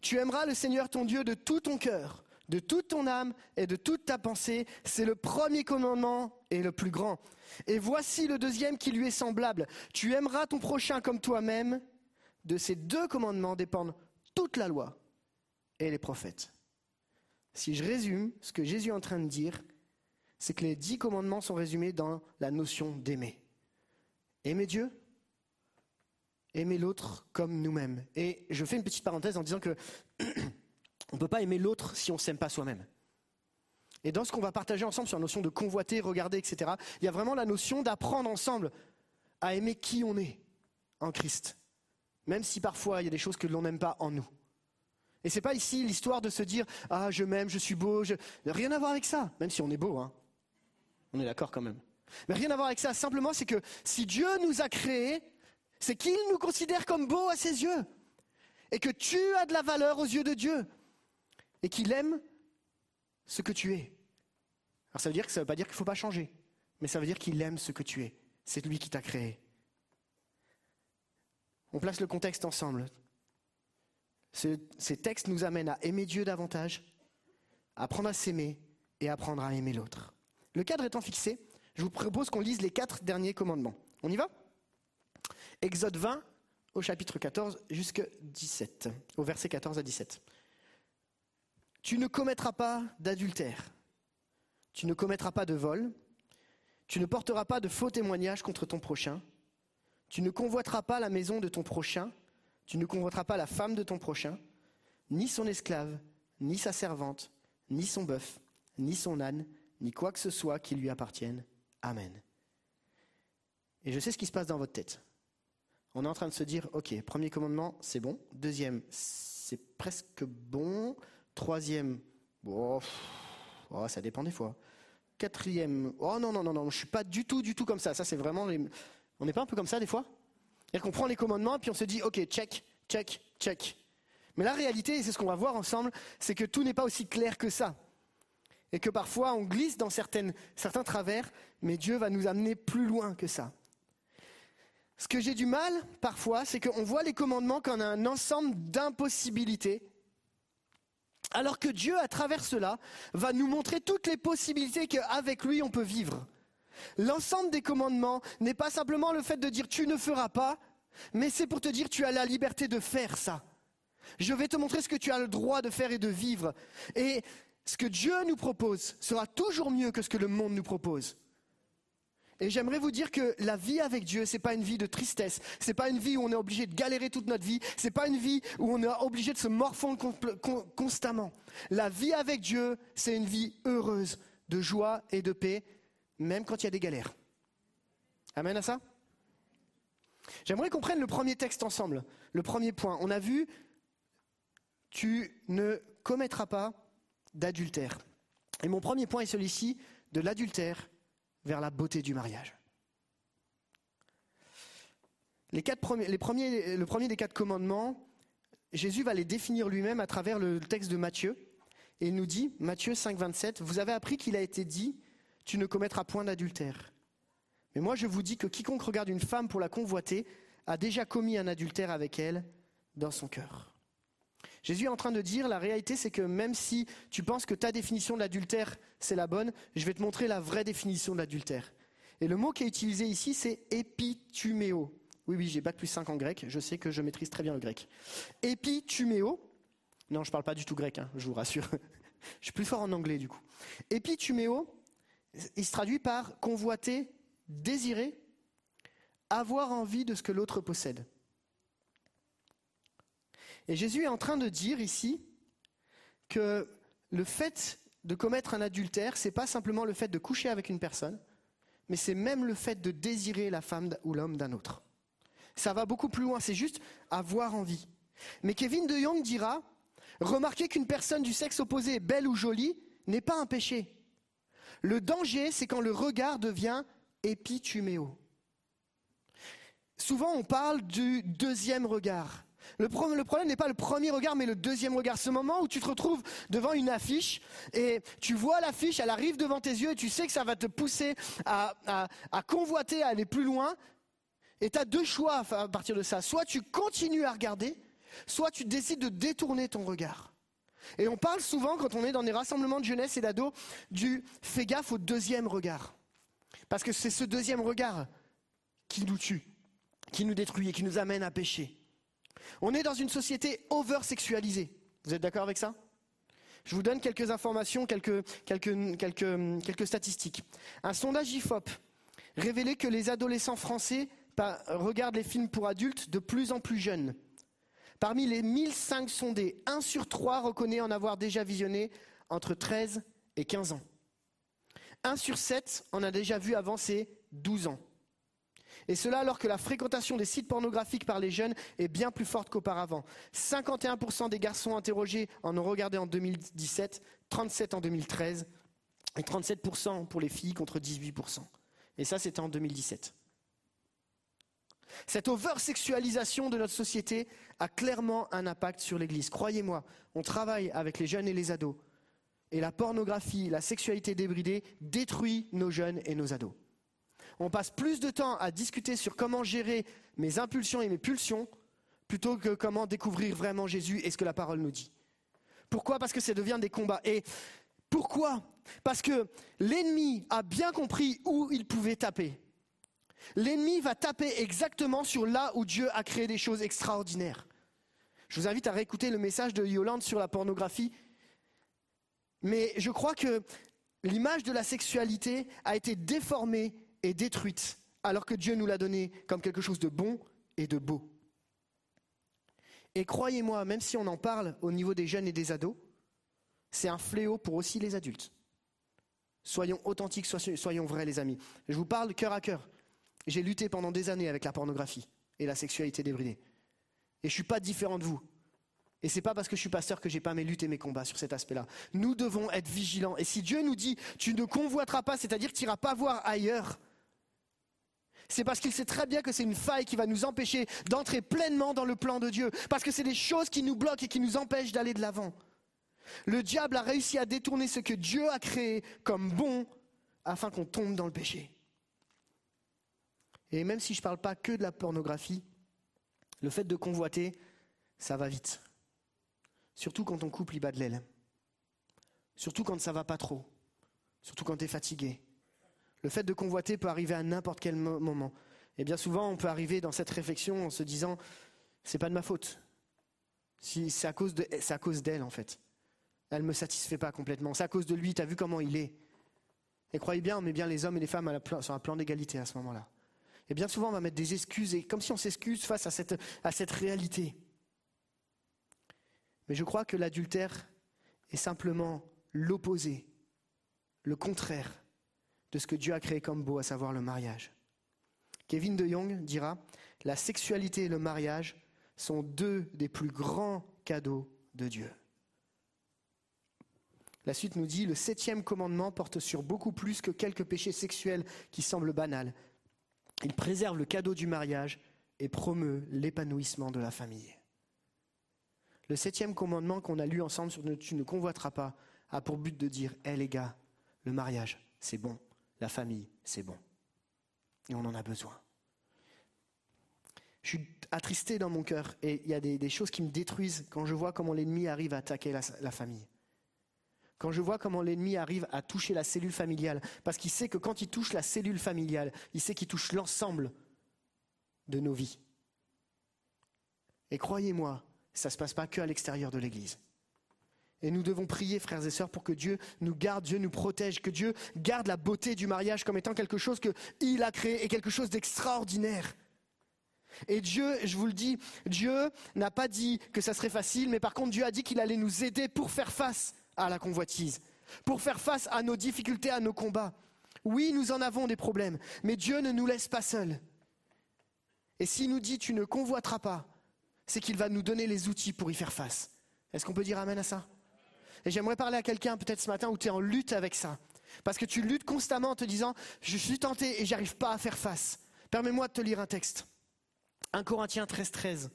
Tu aimeras le Seigneur ton Dieu de tout ton cœur, de toute ton âme et de toute ta pensée. C'est le premier commandement et le plus grand. Et voici le deuxième qui lui est semblable. Tu aimeras ton prochain comme toi-même. De ces deux commandements dépendent toute la loi et les prophètes. Si je résume ce que Jésus est en train de dire, c'est que les dix commandements sont résumés dans la notion d'aimer. Aimer Dieu, aimer l'autre comme nous-mêmes. Et je fais une petite parenthèse en disant que on ne peut pas aimer l'autre si on ne s'aime pas soi-même. Et dans ce qu'on va partager ensemble sur la notion de convoiter, regarder, etc., il y a vraiment la notion d'apprendre ensemble à aimer qui on est en Christ. Même si parfois il y a des choses que l'on n'aime pas en nous. Et c'est pas ici l'histoire de se dire ah je m'aime, je suis beau, je... rien à voir avec ça. Même si on est beau, hein. On est d'accord quand même. Mais rien à voir avec ça. Simplement, c'est que si Dieu nous a créés, c'est qu'il nous considère comme beaux à ses yeux. Et que tu as de la valeur aux yeux de Dieu. Et qu'il aime ce que tu es. Alors ça veut dire que ça ne veut pas dire qu'il ne faut pas changer. Mais ça veut dire qu'il aime ce que tu es. C'est lui qui t'a créé. On place le contexte ensemble. ces textes nous amènent à aimer Dieu davantage, à apprendre à s'aimer et à apprendre à aimer l'autre. Le cadre étant fixé, je vous propose qu'on lise les quatre derniers commandements. On y va? Exode 20 au chapitre 14 jusqu'à 17, au verset 14 à 17. Tu ne commettras pas d'adultère, tu ne commettras pas de vol, tu ne porteras pas de faux témoignages contre ton prochain, tu ne convoiteras pas la maison de ton prochain, Tu ne convoiteras pas la femme de ton prochain, ni son esclave, ni sa servante, ni son bœuf, ni son âne, ni quoi que ce soit qui lui appartienne. Amen. Et je sais ce qui se passe dans votre tête. On est en train de se dire, ok, premier commandement, c'est bon. Deuxième, c'est presque bon. Troisième, oh, ça dépend des fois. Quatrième, oh non, non, non, non, je suis pas du tout, du tout comme ça. Ça, c'est vraiment. On n'est pas un peu comme ça des fois? C'est-à-dire prend les commandements et puis on se dit, ok, check, check, check. Mais la réalité, et c'est ce qu'on va voir ensemble, c'est que tout n'est pas aussi clair que ça. Et que parfois on glisse dans certains travers, mais Dieu va nous amener plus loin que ça. Ce que j'ai du mal parfois, c'est qu'on voit les commandements comme un ensemble d'impossibilités alors que Dieu, à travers cela, va nous montrer toutes les possibilités qu'avec lui on peut vivre. L'ensemble des commandements n'est pas simplement le fait de dire tu ne feras pas, mais c'est pour te dire tu as la liberté de faire ça. Je vais te montrer ce que tu as le droit de faire et de vivre. Et ce que Dieu nous propose sera toujours mieux que ce que le monde nous propose. Et j'aimerais vous dire que la vie avec Dieu, c'est pas une vie de tristesse, c'est pas une vie où on est obligé de galérer toute notre vie, c'est pas une vie où on est obligé de se morfondre constamment. La vie avec Dieu, c'est une vie heureuse, de joie et de paix, même quand il y a des galères. Amen à ça? J'aimerais qu'on prenne le premier texte ensemble, le premier point. On a vu, tu ne commettras pas d'adultère. Et mon premier point est celui-ci, de l'adultère vers la beauté du mariage. Le premier des quatre commandements, Jésus va les définir lui-même à travers le texte de Matthieu. Et il nous dit, Matthieu 5, 27, Vous avez appris qu'il a été dit, tu ne commettras point d'adultère. Mais moi je vous dis que quiconque regarde une femme pour la convoiter a déjà commis un adultère avec elle dans son cœur. Jésus est en train de dire, la réalité c'est que même si tu penses que ta définition de l'adultère c'est la bonne, je vais te montrer la vraie définition de l'adultère. Et le mot qui est utilisé ici c'est épituméo. Oui, oui, j'ai bac plus 5 en grec, je sais que je maîtrise très bien le grec. Épituméo, non, je parle pas du tout grec, hein, je vous rassure. je suis plus fort en anglais du coup. Épituméo, il se traduit par convoiter, désirer, avoir envie de ce que l'autre possède. Et Jésus est en train de dire ici que le fait de commettre un adultère, c'est pas simplement le fait de coucher avec une personne, mais c'est même le fait de désirer la femme ou l'homme d'un autre. Ça va beaucoup plus loin, c'est juste avoir envie. Mais Kevin de Jong dira, remarquez qu'une personne du sexe opposé belle ou jolie n'est pas un péché. Le danger, c'est quand le regard devient épituméo. Souvent, on parle du deuxième regard. Le, problème n'est pas le premier regard, mais le deuxième regard. Ce moment où tu te retrouves devant une affiche et tu vois l'affiche, elle arrive devant tes yeux et tu sais que ça va te pousser à, convoiter, à aller plus loin. Et tu as deux choix à partir de ça. Soit tu continues à regarder, soit tu décides de détourner ton regard. Et on parle souvent, quand on est dans des rassemblements de jeunesse et d'ados, du fais gaffe au deuxième regard. Parce que c'est ce deuxième regard qui nous tue, qui nous détruit et qui nous amène à pécher. On est dans une société over-sexualisée. Vous êtes d'accord avec ça? Je vous donne quelques informations, quelques, statistiques. Un sondage IFOP révélait que les adolescents français regardent les films pour adultes de plus en plus jeunes. Parmi les 1005 sondés, 1 sur 3 reconnaît en avoir déjà visionné entre 13 et 15 ans. 1 sur 7 en a déjà vu avant ses 12 ans. Et cela alors que la fréquentation des sites pornographiques par les jeunes est bien plus forte qu'auparavant. 51% des garçons interrogés en ont regardé en 2017, 37 en 2013 et 37% pour les filles contre 18%. Et ça, c'était en 2017. Cette over-sexualisation de notre société a clairement un impact sur l'Église. Croyez-moi, on travaille avec les jeunes et les ados. Et la pornographie, la sexualité débridée détruit nos jeunes et nos ados on passe plus de temps à discuter sur comment gérer mes impulsions et mes pulsions plutôt que comment découvrir vraiment Jésus et ce que la parole nous dit. Pourquoi? Parce que ça devient des combats. Et pourquoi? Parce que l'ennemi a bien compris où il pouvait taper. L'ennemi va taper exactement sur là où Dieu a créé des choses extraordinaires. Je vous invite à réécouter le message de Yolande sur la pornographie. Mais je crois que l'image de la sexualité a été déformée est détruite, alors que Dieu nous l'a donné comme quelque chose de bon et de beau. Et croyez-moi, même si on en parle au niveau des jeunes et des ados, c'est un fléau pour aussi les adultes. Soyons authentiques, soyons vrais, les amis. Je vous parle cœur à cœur. J'ai lutté pendant des années avec la pornographie et la sexualité débridée. Et je suis pas différent de vous. Et c'est pas parce que je suis pasteur que j'ai pas mes luttes et mes combats sur cet aspect-là. Nous devons être vigilants. Et si Dieu nous dit, tu ne convoiteras pas, c'est-à-dire que tu n'iras pas voir ailleurs, c'est parce qu'il sait très bien que c'est une faille qui va nous empêcher d'entrer pleinement dans le plan de Dieu. Parce que c'est des choses qui nous bloquent et qui nous empêchent d'aller de l'avant. Le diable a réussi à détourner ce que Dieu a créé comme bon afin qu'on tombe dans le péché. Et même si je ne parle pas que de la pornographie, le fait de convoiter, ça va vite. Surtout quand ton couple y de l'aile. Surtout quand ça va pas trop. Surtout quand tu es fatigué. Le fait de convoiter peut arriver à n'importe quel moment. Et bien souvent, on peut arriver dans cette réflexion en se disant c'est pas de ma faute. Si, c'est à cause d'elle, en fait. Elle ne me satisfait pas complètement. C'est à cause de lui, tu as vu comment il est. Et croyez bien, on met bien les hommes et les femmes sur un plan d'égalité à ce moment-là. Et bien souvent, on va mettre des excuses, et comme si on s'excuse face à cette réalité. Mais je crois que l'adultère est simplement l'opposé, le contraire de ce que Dieu a créé comme beau, à savoir le mariage. Kevin de Jong dira, la sexualité et le mariage sont deux des plus grands cadeaux de Dieu. La suite nous dit, le septième commandement porte sur beaucoup plus que quelques péchés sexuels qui semblent banals. Il préserve le cadeau du mariage et promeut l'épanouissement de la famille. Le septième commandement qu'on a lu ensemble sur Tu ne convoiteras pas a pour but de dire Hé les gars, le mariage, c'est bon, la famille, c'est bon. Et on en a besoin. Je suis attristé dans mon cœur et il y a des, choses qui me détruisent quand je vois comment l'ennemi arrive à attaquer la famille. Quand je vois comment l'ennemi arrive à toucher la cellule familiale, parce qu'il sait que quand il touche la cellule familiale, il sait qu'il touche l'ensemble de nos vies. Et croyez-moi, ça ne se passe pas que à l'extérieur de l'Église. Et nous devons prier, frères et sœurs, pour que Dieu nous garde, Dieu nous protège, que Dieu garde la beauté du mariage comme étant quelque chose qu'il a créé et quelque chose d'extraordinaire. Et Dieu, je vous le dis, Dieu n'a pas dit que ça serait facile, mais par contre Dieu a dit qu'il allait nous aider pour faire face à la convoitise, pour faire face à nos difficultés, à nos combats. Oui, nous en avons des problèmes, mais Dieu ne nous laisse pas seuls. Et s'il nous dit tu ne convoiteras pas, c'est qu'il va nous donner les outils pour y faire face. Est-ce qu'on peut dire Amen à ça? Et j'aimerais parler à quelqu'un peut-être ce matin où tu es en lutte avec ça. Parce que tu luttes constamment en te disant, je suis tenté et j'arrive pas à faire face. Permets-moi de te lire un texte. 1 Corinthiens 13, 13.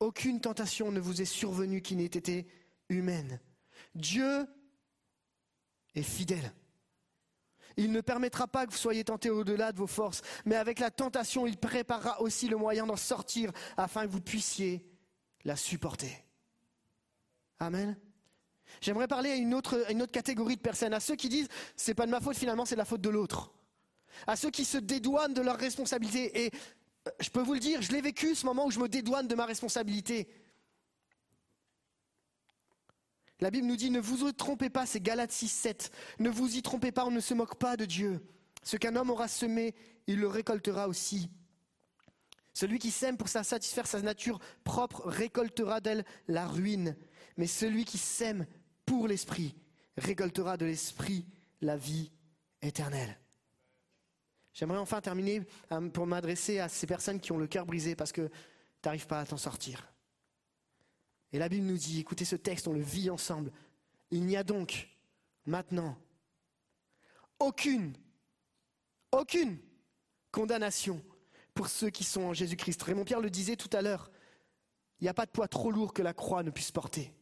Aucune tentation ne vous est survenue qui n'ait été humaine. Dieu est fidèle. Il ne permettra pas que vous soyez tentés au-delà de vos forces, mais avec la tentation, il préparera aussi le moyen d'en sortir afin que vous puissiez la supporter. Amen. J'aimerais parler à une autre, une autre catégorie de personnes, à ceux qui disent c'est pas de ma faute finalement, c'est la faute de l'autre. À ceux qui se dédouanent de leur responsabilité. Et euh, je peux vous le dire, je l'ai vécu ce moment où je me dédouane de ma responsabilité. La Bible nous dit ne vous trompez pas, c'est Galates 6, 7. Ne vous y trompez pas, on ne se moque pas de Dieu. Ce qu'un homme aura semé, il le récoltera aussi. Celui qui sème pour satisfaire sa nature propre récoltera d'elle la ruine. Mais celui qui sème pour l'esprit récoltera de l'esprit la vie éternelle. J'aimerais enfin terminer euh, pour m'adresser à ces personnes qui ont le cœur brisé parce que tu n'arrives pas à t'en sortir. Et la Bible nous dit, écoutez ce texte, on le vit ensemble. Il n'y a donc maintenant aucune, aucune condamnation pour ceux qui sont en Jésus-Christ. Raymond Pierre le disait tout à l'heure, il n'y a pas de poids trop lourd que la croix ne puisse porter.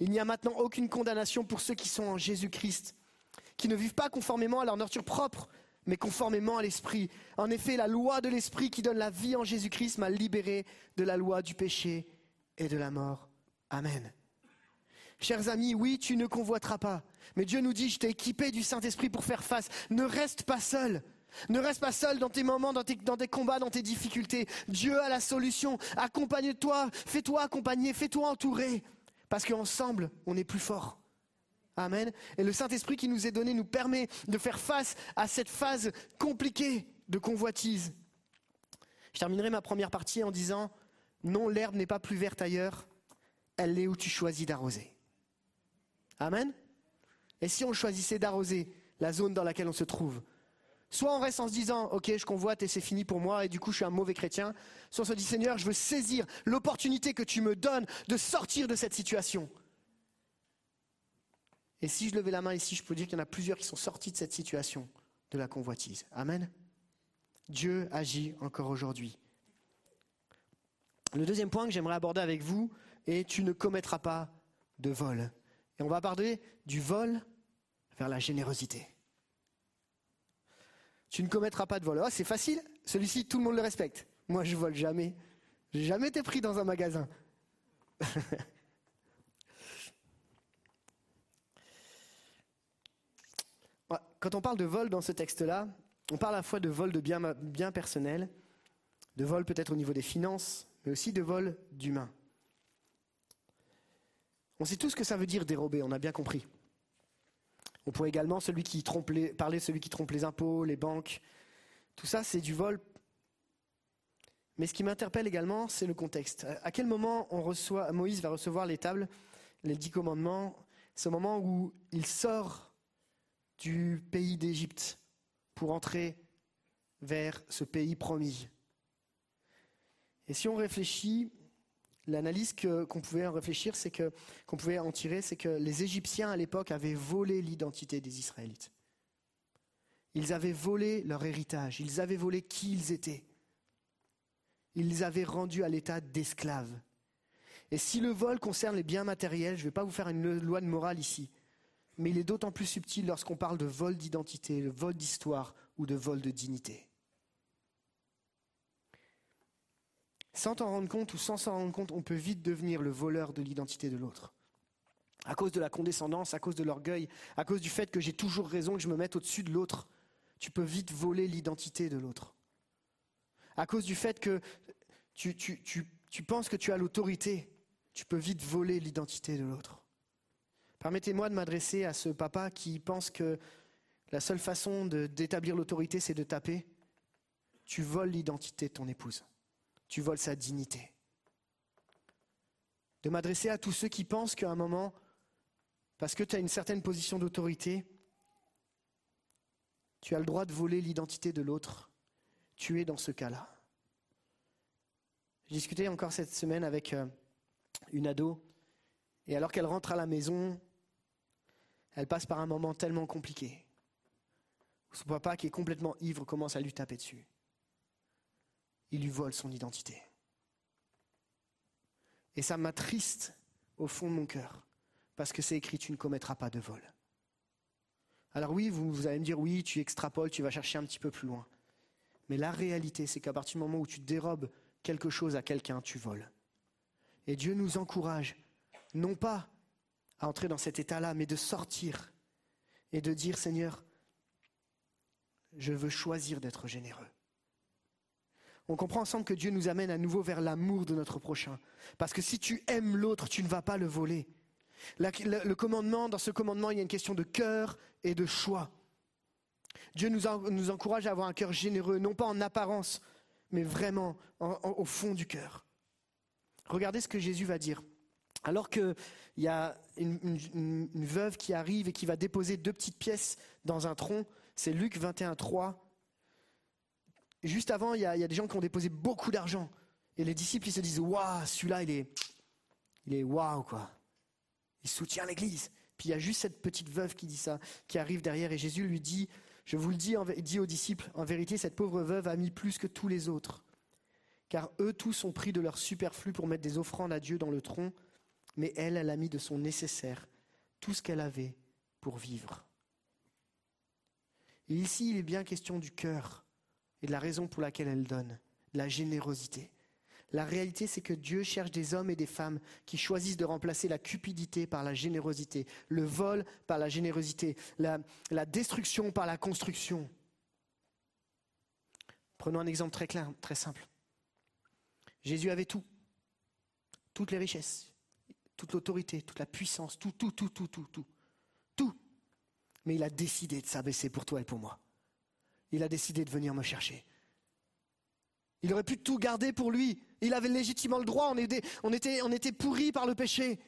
Il n'y a maintenant aucune condamnation pour ceux qui sont en Jésus-Christ, qui ne vivent pas conformément à leur nature propre, mais conformément à l'Esprit. En effet, la loi de l'Esprit qui donne la vie en Jésus-Christ m'a libéré de la loi du péché et de la mort. Amen. Chers amis, oui, tu ne convoiteras pas. Mais Dieu nous dit, je t'ai équipé du Saint-Esprit pour faire face. Ne reste pas seul. Ne reste pas seul dans tes moments, dans tes, dans tes combats, dans tes difficultés. Dieu a la solution. Accompagne-toi, fais-toi accompagner, fais-toi entourer. Parce qu'ensemble, on est plus fort. Amen. Et le Saint-Esprit qui nous est donné nous permet de faire face à cette phase compliquée de convoitise. Je terminerai ma première partie en disant, Non, l'herbe n'est pas plus verte ailleurs, elle est où tu choisis d'arroser. Amen. Et si on choisissait d'arroser la zone dans laquelle on se trouve, soit on reste en se disant, ok, je convoite et c'est fini pour moi, et du coup je suis un mauvais chrétien, soit on se dit, Seigneur, je veux saisir l'opportunité que tu me donnes de sortir de cette situation. Et si je levais la main ici, je peux dire qu'il y en a plusieurs qui sont sortis de cette situation de la convoitise. Amen. Dieu agit encore aujourd'hui. Le deuxième point que j'aimerais aborder avec vous est tu ne commettras pas de vol. Et on va parler du vol vers la générosité. Tu ne commettras pas de vol. Oh, c'est facile, celui-ci, tout le monde le respecte. Moi, je vole jamais. J'ai jamais été pris dans un magasin. Quand on parle de vol dans ce texte-là, on parle à la fois de vol de biens bien personnels, de vol peut-être au niveau des finances, mais aussi de vol d'humains. On sait tous ce que ça veut dire dérober, on a bien compris. On pourrait également celui qui trompe parler de celui qui trompe les impôts, les banques. Tout ça, c'est du vol. Mais ce qui m'interpelle également, c'est le contexte. À quel moment on reçoit, Moïse va recevoir les tables, les dix commandements? C'est au moment où il sort du pays d'Égypte pour entrer vers ce pays promis. Et si on réfléchit, L'analyse qu'on pouvait en réfléchir, que qu'on pouvait en tirer, c'est que les Égyptiens à l'époque avaient volé l'identité des Israélites. Ils avaient volé leur héritage, ils avaient volé qui ils étaient. Ils les avaient rendus à l'état d'esclaves. Et si le vol concerne les biens matériels, je ne vais pas vous faire une loi de morale ici, mais il est d'autant plus subtil lorsqu'on parle de vol d'identité, de vol d'histoire ou de vol de dignité. Sans t'en rendre compte ou sans s'en rendre compte, on peut vite devenir le voleur de l'identité de l'autre. À cause de la condescendance, à cause de l'orgueil, à cause du fait que j'ai toujours raison, que je me mette au-dessus de l'autre, tu peux vite voler l'identité de l'autre. À cause du fait que tu, tu penses que tu as l'autorité, tu peux vite voler l'identité de l'autre. Permettez-moi de m'adresser à ce papa qui pense que la seule façon d'établir l'autorité, c'est de taper. Tu voles l'identité de ton épouse tu voles sa dignité. De m'adresser à tous ceux qui pensent qu'à un moment, parce que tu as une certaine position d'autorité, tu as le droit de voler l'identité de l'autre. Tu es dans ce cas-là. J'ai discuté encore cette semaine avec euh, une ado, et alors qu'elle rentre à la maison, elle passe par un moment tellement compliqué. Son papa, qui est complètement ivre, commence à lui taper dessus il lui vole son identité. Et ça m'attriste au fond de mon cœur, parce que c'est écrit, tu ne commettras pas de vol. Alors oui, vous, allez me dire, oui, tu extrapoles, tu vas chercher un petit peu plus loin. Mais la réalité, c'est qu'à partir du moment où tu dérobes quelque chose à quelqu'un, tu voles. Et Dieu nous encourage, non pas à entrer dans cet état-là, mais de sortir et de dire, Seigneur, je veux choisir d'être généreux on comprend ensemble que Dieu nous amène à nouveau vers l'amour de notre prochain. Parce que si tu aimes l'autre, tu ne vas pas le voler. le, commandement, dans ce commandement, il y a une question de cœur et de choix. Dieu nous, encourage à avoir un cœur généreux, non pas en apparence, mais vraiment au fond du cœur. Regardez ce que Jésus va dire. Alors qu'il y a une, veuve qui arrive et qui va déposer deux petites pièces dans un tronc, c'est Luc 21, 3 juste avant, il y, a, des gens qui ont déposé beaucoup d'argent. Et les disciples, ils se disent, waouh, celui-là, il est, il est waouh, quoi. Il soutient l'Église. Puis il y a juste cette petite veuve qui dit ça, qui arrive derrière, et Jésus lui dit, je vous le dis, dit aux disciples, en vérité, cette pauvre veuve a mis plus que tous les autres. Car eux tous ont pris de leur superflu pour mettre des offrandes à Dieu dans le tronc, mais elle, elle a mis de son nécessaire, tout ce qu'elle avait pour vivre. Et ici, il est bien question du cœur et de la raison pour laquelle elle donne, la générosité. La réalité, c'est que Dieu cherche des hommes et des femmes qui choisissent de remplacer la cupidité par la générosité, le vol par la générosité, la, destruction par la construction. Prenons un exemple très clair, très simple. Jésus avait tout, toutes les richesses, toute l'autorité, toute la puissance, tout, tout, tout, tout, tout, tout, tout. Mais il a décidé de s'abaisser pour toi et pour moi il a décidé de venir me chercher. Il aurait pu tout garder pour lui. Il avait légitimement le droit, on était, on était, on pourris par le péché.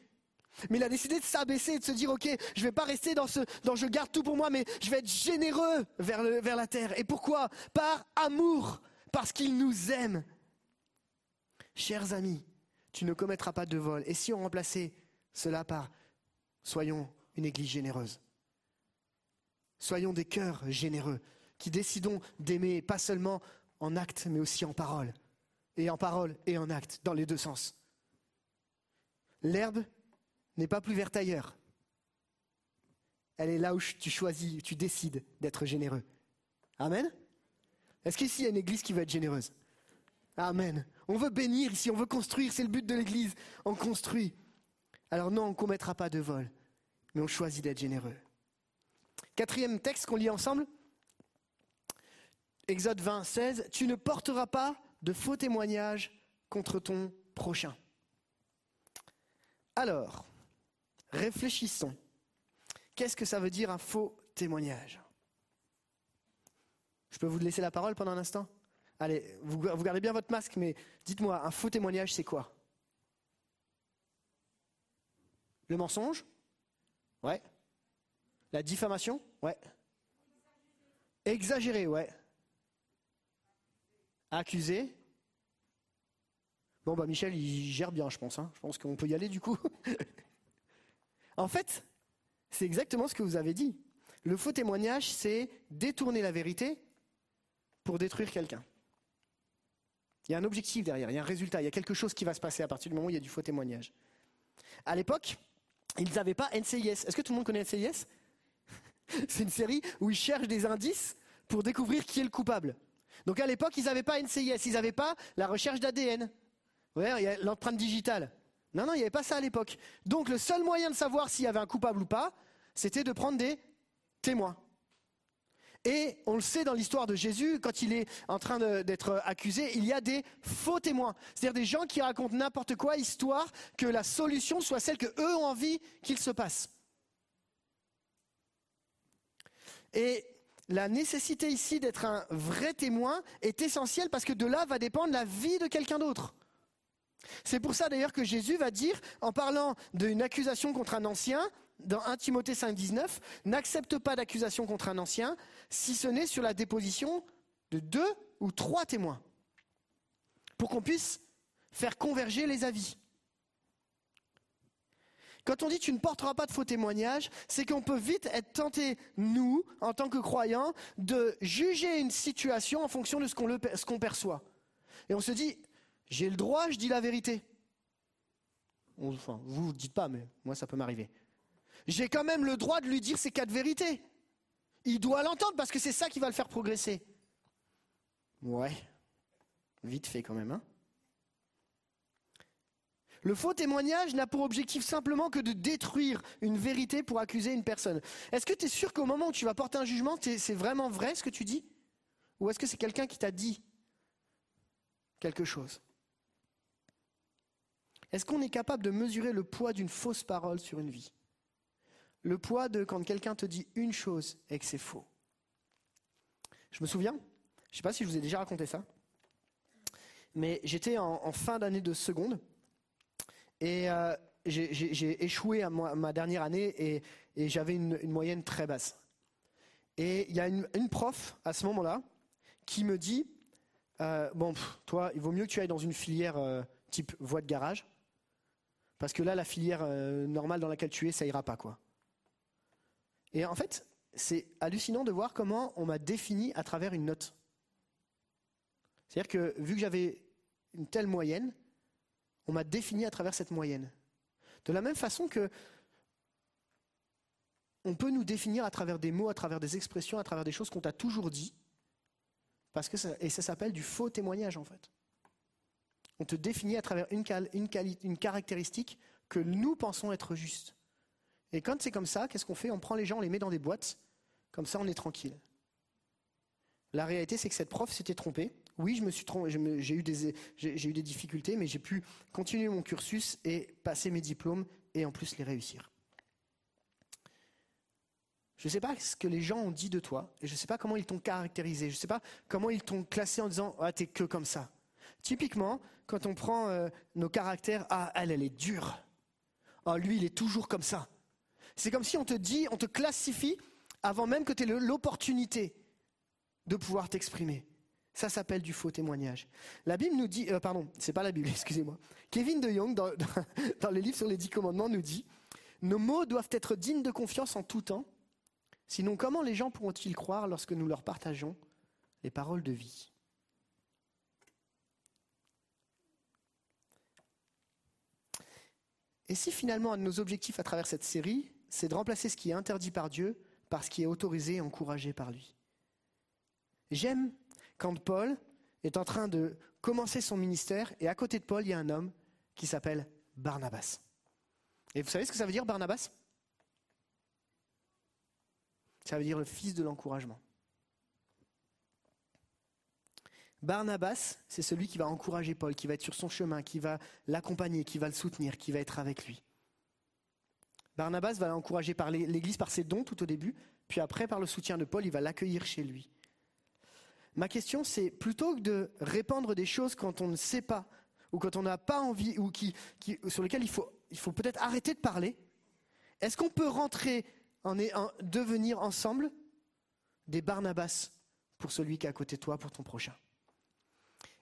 Mais il a décidé de s'abaisser et de se dire, ok, je ne vais pas rester dans ce, dans je garde tout pour moi, mais je vais être généreux vers, vers la terre. Et pourquoi? Par amour, parce qu'il nous aime. Chers amis, tu ne commettras pas de vol. Et si on remplaçait cela par, soyons une église généreuse. Soyons des cœurs généreux, qui décidons d'aimer pas seulement en acte, mais aussi en parole. Et en parole et en acte, dans les deux sens. L'herbe n'est pas plus verte ailleurs. Elle est là où tu choisis, tu décides d'être généreux. Amen Est-ce qu'ici il y a une église qui veut être généreuse? Amen. On veut bénir ici, on veut construire, c'est le but de l'église. On construit. Alors non, on ne commettra pas de vol, mais on choisit d'être généreux. Quatrième texte qu'on lit ensemble. Exode 20, 16. Tu ne porteras pas de faux témoignages contre ton prochain. Alors, réfléchissons. Qu'est-ce que ça veut dire un faux témoignage? Je peux vous laisser la parole pendant un instant? Allez, vous, gardez bien votre masque, mais dites-moi, un faux témoignage, c'est quoi? Le mensonge? Ouais. La diffamation? Ouais. Exagérer, ouais. Accuser Bon, bah Michel, il gère bien, je pense. Hein. Je pense qu'on peut y aller du coup. en fait, c'est exactement ce que vous avez dit. Le faux témoignage, c'est détourner la vérité pour détruire quelqu'un. Il y a un objectif derrière, il y a un résultat, il y a quelque chose qui va se passer à partir du moment où il y a du faux témoignage. À l'époque, ils n'avaient pas NCIS. Est-ce que tout le monde connaît NCIS C'est une série où ils cherchent des indices pour découvrir qui est le coupable. Donc à l'époque, ils n'avaient pas NCIS, ils n'avaient pas la recherche d'ADN. Ouais, l'empreinte digitale. Non, non, il n'y avait pas ça à l'époque. Donc le seul moyen de savoir s'il y avait un coupable ou pas, c'était de prendre des témoins. Et on le sait dans l'histoire de Jésus, quand il est en train d'être accusé, il y a des faux témoins. C'est-à-dire des gens qui racontent n'importe quoi, histoire que la solution soit celle que eux ont envie qu'il se passe. Et la nécessité ici d'être un vrai témoin est essentielle parce que de là va dépendre la vie de quelqu'un d'autre. C'est pour ça d'ailleurs que Jésus va dire, en parlant d'une accusation contre un ancien, dans 1 Timothée 5, 19, n'accepte pas d'accusation contre un ancien, si ce n'est sur la déposition de deux ou trois témoins, pour qu'on puisse faire converger les avis. Quand on dit tu ne porteras pas de faux témoignages, c'est qu'on peut vite être tenté, nous, en tant que croyants, de juger une situation en fonction de ce qu'on perçoit. Et on se dit, j'ai le droit, je dis la vérité. Enfin, vous ne dites pas, mais moi ça peut m'arriver j'ai quand même le droit de lui dire ces quatre vérités. Il doit l'entendre parce que c'est ça qui va le faire progresser. Ouais, vite fait quand même. Hein le faux témoignage n'a pour objectif simplement que de détruire une vérité pour accuser une personne. Est-ce que tu es sûr qu'au moment où tu vas porter un jugement, c'est vraiment vrai ce que tu dis? Ou est-ce que c'est quelqu'un qui t'a dit quelque chose? Est-ce qu'on est capable de mesurer le poids d'une fausse parole sur une vie? Le poids de quand quelqu'un te dit une chose et que c'est faux. Je me souviens, je ne sais pas si je vous ai déjà raconté ça, mais j'étais en, fin d'année de seconde et euh, j'ai échoué à ma, dernière année et, j'avais une, moyenne très basse. Et il y a une, prof à ce moment-là qui me dit euh, Bon, toi, il vaut mieux que tu ailles dans une filière euh, type voie de garage, parce que là, la filière normale dans laquelle tu es, ça ira pas, quoi. Et en fait, c'est hallucinant de voir comment on m'a défini à travers une note. C'est-à-dire que vu que j'avais une telle moyenne, on m'a défini à travers cette moyenne. De la même façon que on peut nous définir à travers des mots, à travers des expressions, à travers des choses qu'on t'a toujours dit, parce que ça, et ça s'appelle du faux témoignage en fait. On te définit à travers une, une, une caractéristique que nous pensons être juste. Et quand c'est comme ça, qu'est-ce qu'on fait? On prend les gens, on les met dans des boîtes, comme ça on est tranquille. La réalité, c'est que cette prof s'était trompée. Oui, je me suis trompé, j'ai eu, des, eu des difficultés, mais j'ai pu continuer mon cursus et passer mes diplômes et en plus les réussir. Je ne sais pas ce que les gens ont dit de toi, et je ne sais pas comment ils t'ont caractérisé, je ne sais pas comment ils t'ont classé en disant Ah, t'es que comme ça. Typiquement, quand on prend euh, nos caractères, ah, elle, elle est dure. Ah, lui, il est toujours comme ça. C'est comme si on te dit, on te classifie avant même que tu aies l'opportunité de pouvoir t'exprimer. Ça s'appelle du faux témoignage. La Bible nous dit, euh, pardon, c'est pas la Bible, excusez-moi. Kevin de Young, dans, dans, le livre sur les dix commandements, nous dit Nos mots doivent être dignes de confiance en tout temps. Sinon, comment les gens pourront-ils croire lorsque nous leur partageons les paroles de vie? Et si finalement un de nos objectifs à travers cette série, c'est de remplacer ce qui est interdit par Dieu par ce qui est autorisé et encouragé par lui? J'aime quand Paul est en train de commencer son ministère et à côté de Paul, il y a un homme qui s'appelle Barnabas. Et vous savez ce que ça veut dire Barnabas? Ça veut dire le fils de l'encouragement. Barnabas, c'est celui qui va encourager Paul, qui va être sur son chemin, qui va l'accompagner, qui va le soutenir, qui va être avec lui. Barnabas va l'encourager par l'Église, par ses dons tout au début, puis après par le soutien de Paul, il va l'accueillir chez lui. Ma question, c'est plutôt que de répandre des choses quand on ne sait pas, ou quand on n'a pas envie, ou qui, sur lesquelles il faut, il faut peut-être arrêter de parler, est-ce qu'on peut rentrer en, en devenir ensemble des Barnabas pour celui qui est à côté de toi, pour ton prochain?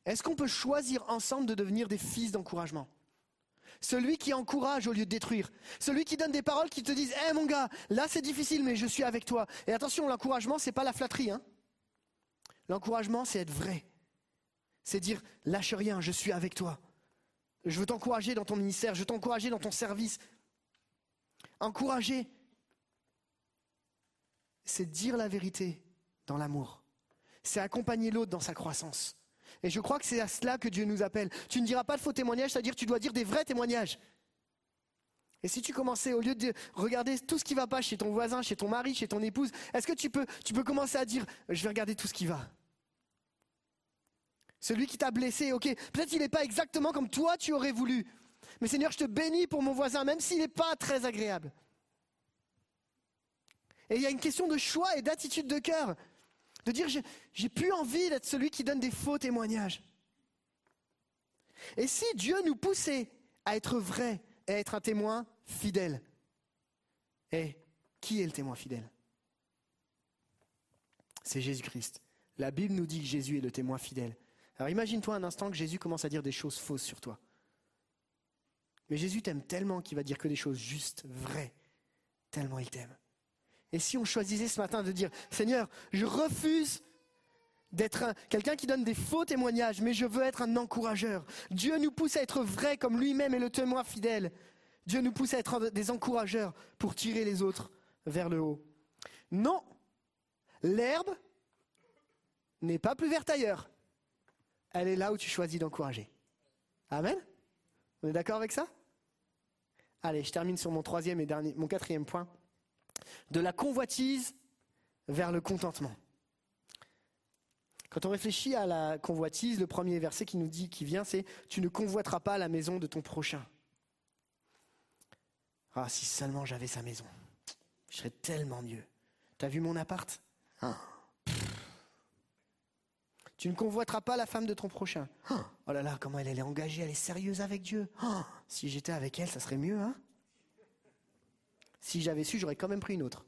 Est-ce qu'on peut choisir ensemble de devenir des fils d'encouragement? Celui qui encourage au lieu de détruire. Celui qui donne des paroles qui te disent Hé mon gars, là c'est difficile, mais je suis avec toi. Et attention, l'encouragement, c'est pas la flatterie. Hein L'encouragement, c'est être vrai. C'est dire Lâche rien, je suis avec toi. Je veux t'encourager dans ton ministère, je veux t'encourager dans ton service. Encourager, c'est dire la vérité dans l'amour. C'est accompagner l'autre dans sa croissance. Et je crois que c'est à cela que Dieu nous appelle. Tu ne diras pas de faux témoignages, c'est-à-dire tu dois dire des vrais témoignages. Et si tu commençais, au lieu de regarder tout ce qui ne va pas chez ton voisin, chez ton mari, chez ton épouse, est-ce que tu peux, tu peux commencer à dire, je vais regarder tout ce qui va? Celui qui t'a blessé, ok, peut-être qu'il n'est pas exactement comme toi tu aurais voulu. Mais Seigneur, je te bénis pour mon voisin, même s'il n'est pas très agréable. Et il y a une question de choix et d'attitude de cœur de dire j'ai plus envie d'être celui qui donne des faux témoignages. Et si Dieu nous poussait à être vrai et à être un témoin fidèle, et qui est le témoin fidèle? C'est Jésus-Christ. La Bible nous dit que Jésus est le témoin fidèle. Alors imagine-toi un instant que Jésus commence à dire des choses fausses sur toi. Mais Jésus t'aime tellement qu'il va dire que des choses justes, vraies, tellement il t'aime. Et si on choisissait ce matin de dire, Seigneur, je refuse d'être quelqu'un qui donne des faux témoignages, mais je veux être un encourageur. Dieu nous pousse à être vrai comme lui-même est le témoin fidèle. Dieu nous pousse à être des encourageurs pour tirer les autres vers le haut. Non, l'herbe n'est pas plus verte ailleurs. Elle est là où tu choisis d'encourager. Amen? On est d'accord avec ça? Allez, je termine sur mon troisième et dernier, mon quatrième point de la convoitise vers le contentement. Quand on réfléchit à la convoitise, le premier verset qui nous dit, qui vient, c'est Tu ne convoiteras pas la maison de ton prochain. Ah, si seulement j'avais sa maison, je serais tellement mieux. T'as vu mon appart? Ah. Tu ne convoiteras pas la femme de ton prochain. Oh là là, comment elle, elle est engagée, elle est sérieuse avec Dieu. Oh, si j'étais avec elle, ça serait mieux, hein si j'avais su, j'aurais quand même pris une autre.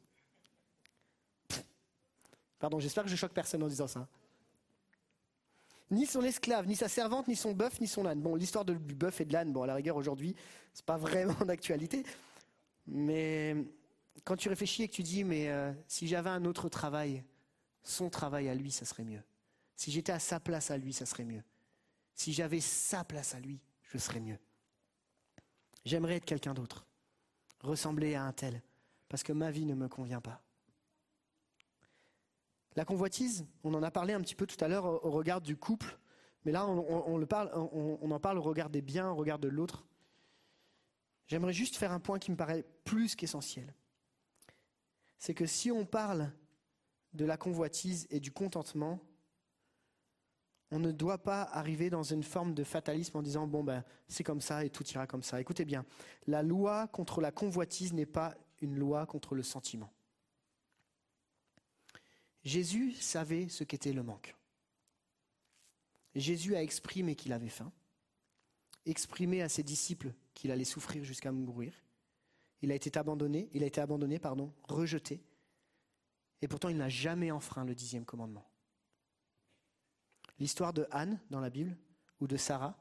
Pardon, j'espère que je choque personne en disant ça. Ni son esclave, ni sa servante, ni son bœuf, ni son âne. Bon, l'histoire du bœuf et de l'âne, bon, à la rigueur, aujourd'hui, c'est pas vraiment d'actualité. Mais quand tu réfléchis et que tu dis, mais euh, si j'avais un autre travail, son travail à lui, ça serait mieux. Si j'étais à sa place à lui, ça serait mieux. Si j'avais sa place à lui, je serais mieux. J'aimerais être quelqu'un d'autre ressembler à un tel, parce que ma vie ne me convient pas. La convoitise, on en a parlé un petit peu tout à l'heure au regard du couple, mais là on, en parle au regard des biens, au regard de l'autre. J'aimerais juste faire un point qui me paraît plus qu'essentiel. C'est que si on parle de la convoitise et du contentement, on ne doit pas arriver dans une forme de fatalisme en disant bon ben c'est comme ça et tout ira comme ça. Écoutez bien, la loi contre la convoitise n'est pas une loi contre le sentiment. Jésus savait ce qu'était le manque. Jésus a exprimé qu'il avait faim, exprimé à ses disciples qu'il allait souffrir jusqu'à mourir. Il a été abandonné, il a été abandonné, pardon, rejeté. Et pourtant, il n'a jamais enfreint le dixième commandement. L'histoire de Anne dans la Bible ou de Sarah,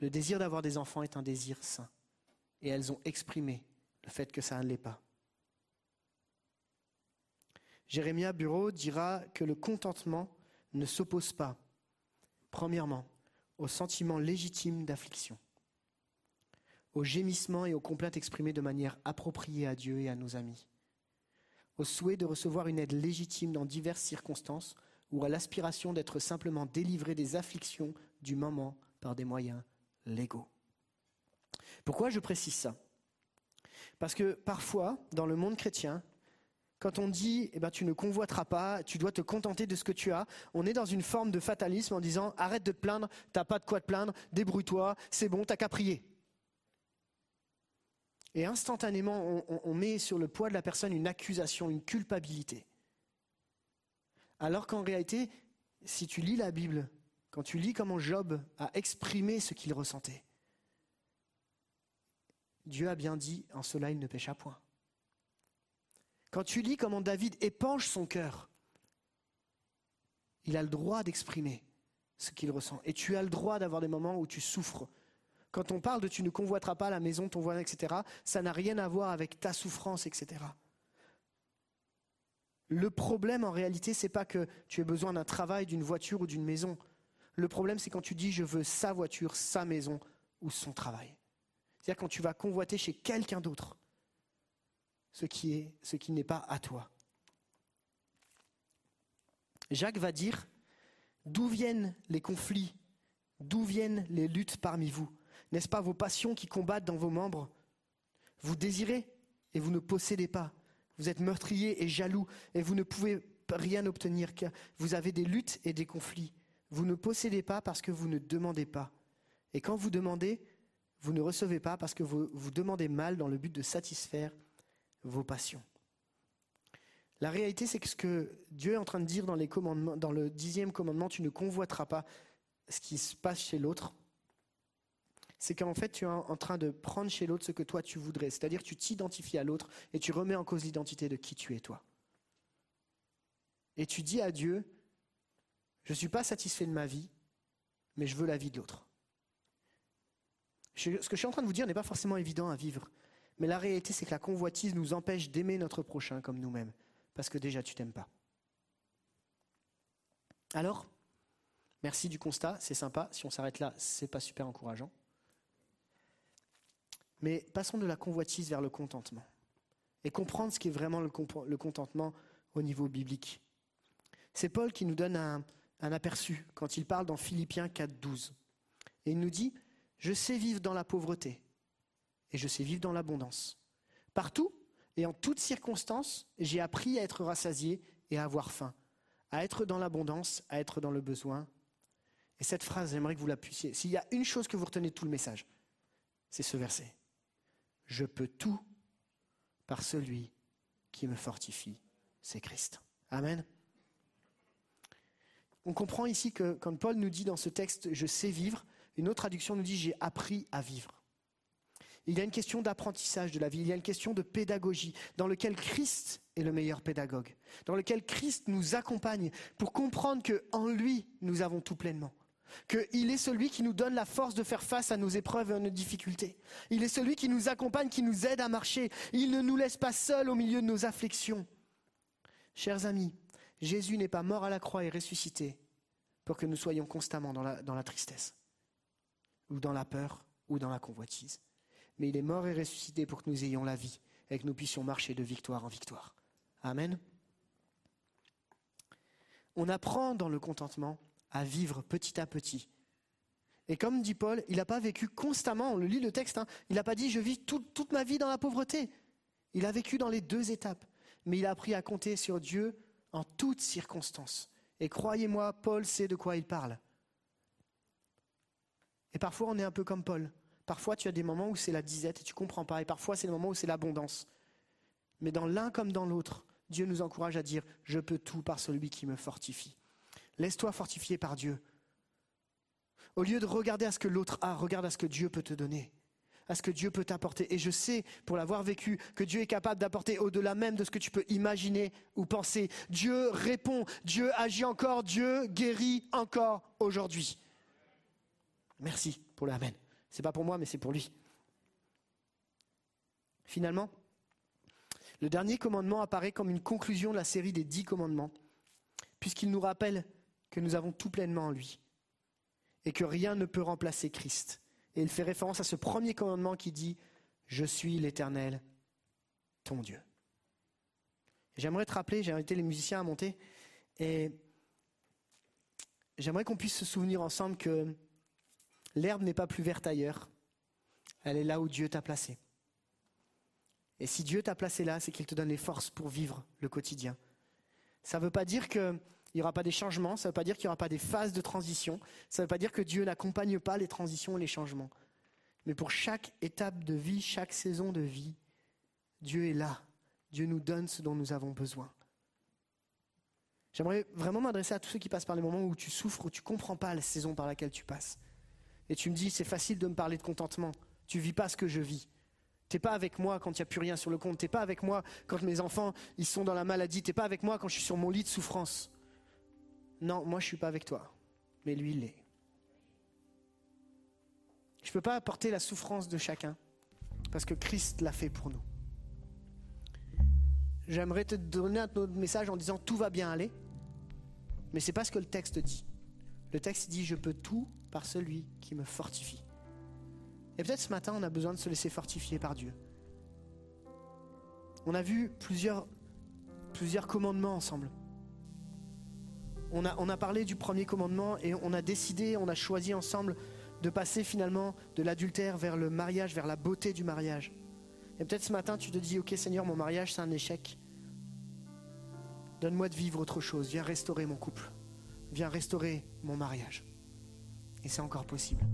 le désir d'avoir des enfants est un désir saint. Et elles ont exprimé le fait que ça ne l'est pas. Jérémia Bureau dira que le contentement ne s'oppose pas, premièrement, au sentiment légitime d'affliction, au gémissement et aux complaintes exprimées de manière appropriée à Dieu et à nos amis, au souhait de recevoir une aide légitime dans diverses circonstances ou à l'aspiration d'être simplement délivré des afflictions du moment par des moyens légaux. Pourquoi je précise ça? Parce que parfois, dans le monde chrétien, quand on dit eh ben, tu ne convoiteras pas, tu dois te contenter de ce que tu as, on est dans une forme de fatalisme en disant arrête de te plaindre, t'as pas de quoi te plaindre, débrouille-toi, c'est bon, t'as qu'à prier. Et instantanément, on, on, met sur le poids de la personne une accusation, une culpabilité. Alors qu'en réalité, si tu lis la Bible, quand tu lis comment Job a exprimé ce qu'il ressentait, Dieu a bien dit, en cela il ne pécha point. Quand tu lis comment David épanche son cœur, il a le droit d'exprimer ce qu'il ressent. Et tu as le droit d'avoir des moments où tu souffres. Quand on parle de tu ne convoiteras pas la maison, ton voisin, etc., ça n'a rien à voir avec ta souffrance, etc. Le problème en réalité, c'est pas que tu aies besoin d'un travail, d'une voiture ou d'une maison. Le problème, c'est quand tu dis je veux sa voiture, sa maison ou son travail. C'est-à-dire quand tu vas convoiter chez quelqu'un d'autre ce qui est ce qui n'est pas à toi. Jacques va dire d'où viennent les conflits, d'où viennent les luttes parmi vous? N'est-ce pas vos passions qui combattent dans vos membres? Vous désirez et vous ne possédez pas. Vous êtes meurtrier et jaloux et vous ne pouvez rien obtenir car vous avez des luttes et des conflits. Vous ne possédez pas parce que vous ne demandez pas. Et quand vous demandez, vous ne recevez pas parce que vous, demandez mal dans le but de satisfaire vos passions. La réalité, c'est que ce que Dieu est en train de dire dans, les commandements, dans le dixième commandement, tu ne convoiteras pas ce qui se passe chez l'autre, c'est qu'en fait, tu es en train de prendre chez l'autre ce que toi tu voudrais. C'est-à-dire tu t'identifies à l'autre et tu remets en cause l'identité de qui tu es toi. Et tu dis à Dieu, je ne suis pas satisfait de ma vie, mais je veux la vie de l'autre. Ce que je suis en train de vous dire n'est pas forcément évident à vivre. Mais la réalité, c'est que la convoitise nous empêche d'aimer notre prochain comme nous-mêmes. Parce que déjà, tu t'aimes pas. Alors, merci du constat, c'est sympa. Si on s'arrête là, c'est pas super encourageant. Mais passons de la convoitise vers le contentement. Et comprendre ce qu'est vraiment le, contentement au niveau biblique. C'est Paul qui nous donne un, un aperçu quand il parle dans Philippiens 4, 12. Et il nous dit Je sais vivre dans la pauvreté et je sais vivre dans l'abondance. Partout et en toutes circonstances, j'ai appris à être rassasié et à avoir faim, à être dans l'abondance, à être dans le besoin. Et cette phrase, j'aimerais que vous la puissiez. S'il y a une chose que vous retenez de tout le message, c'est ce verset. Je peux tout par celui qui me fortifie, c'est Christ. Amen. On comprend ici que quand Paul nous dit dans ce texte je sais vivre, une autre traduction nous dit j'ai appris à vivre. Il y a une question d'apprentissage de la vie, il y a une question de pédagogie, dans lequel Christ est le meilleur pédagogue, dans lequel Christ nous accompagne pour comprendre qu'en lui, nous avons tout pleinement. Qu'il est celui qui nous donne la force de faire face à nos épreuves et à nos difficultés. Il est celui qui nous accompagne, qui nous aide à marcher. Il ne nous laisse pas seuls au milieu de nos afflictions. Chers amis, Jésus n'est pas mort à la croix et ressuscité pour que nous soyons constamment dans la, dans la tristesse, ou dans la peur, ou dans la convoitise mais il est mort et ressuscité pour que nous ayons la vie et que nous puissions marcher de victoire en victoire. Amen. On apprend dans le contentement à vivre petit à petit. Et comme dit Paul, il n'a pas vécu constamment, on le lit le texte, hein, il n'a pas dit je vis toute ma vie dans la pauvreté. Il a vécu dans les deux étapes, mais il a appris à compter sur Dieu en toutes circonstances. Et croyez-moi, Paul sait de quoi il parle. Et parfois on est un peu comme Paul. Parfois, tu as des moments où c'est la disette et tu comprends pas. Et parfois, c'est le moment où c'est l'abondance. Mais dans l'un comme dans l'autre, Dieu nous encourage à dire Je peux tout par celui qui me fortifie. Laisse-toi fortifier par Dieu. Au lieu de regarder à ce que l'autre a, regarde à ce que Dieu peut te donner, à ce que Dieu peut t'apporter. Et je sais, pour l'avoir vécu, que Dieu est capable d'apporter au-delà même de ce que tu peux imaginer ou penser. Dieu répond, Dieu agit encore, Dieu guérit encore aujourd'hui. Merci pour le Amen. C'est pas pour moi, mais c'est pour lui. Finalement, le dernier commandement apparaît comme une conclusion de la série des dix commandements, puisqu'il nous rappelle que nous avons tout pleinement en lui et que rien ne peut remplacer Christ. Et il fait référence à ce premier commandement qui dit Je suis l'Éternel, ton Dieu. J'aimerais te rappeler, j'ai invité les musiciens à monter, et j'aimerais qu'on puisse se souvenir ensemble que l'herbe n'est pas plus verte ailleurs, elle est là où Dieu t'a placé. Et si Dieu t'a placé là, c'est qu'il te donne les forces pour vivre le quotidien. Ça ne veut pas dire qu'il n'y aura pas des changements, ça ne veut pas dire qu'il n'y aura pas des phases de transition, ça ne veut pas dire que Dieu n'accompagne pas les transitions et les changements. Mais pour chaque étape de vie, chaque saison de vie, Dieu est là. Dieu nous donne ce dont nous avons besoin. J'aimerais vraiment m'adresser à tous ceux qui passent par les moments où tu souffres, où tu ne comprends pas la saison par laquelle tu passes. Et tu me dis, c'est facile de me parler de contentement. Tu ne vis pas ce que je vis. T'es pas avec moi quand il n'y a plus rien sur le compte. T'es pas avec moi quand mes enfants ils sont dans la maladie. T'es pas avec moi quand je suis sur mon lit de souffrance. Non, moi je suis pas avec toi. Mais lui, il l'est. Je ne peux pas apporter la souffrance de chacun parce que Christ l'a fait pour nous. J'aimerais te donner un autre message en disant tout va bien aller, mais c'est pas ce que le texte dit. Le texte dit je peux tout par celui qui me fortifie. Et peut-être ce matin, on a besoin de se laisser fortifier par Dieu. On a vu plusieurs, plusieurs commandements ensemble. On a, parlé du premier commandement et on a décidé, on a choisi ensemble de passer finalement de l'adultère vers le mariage, vers la beauté du mariage. Et peut-être ce matin, tu te dis, ok Seigneur, mon mariage, c'est un échec. Donne-moi de vivre autre chose. Viens restaurer mon couple. Viens restaurer mon mariage. Et c'est encore possible.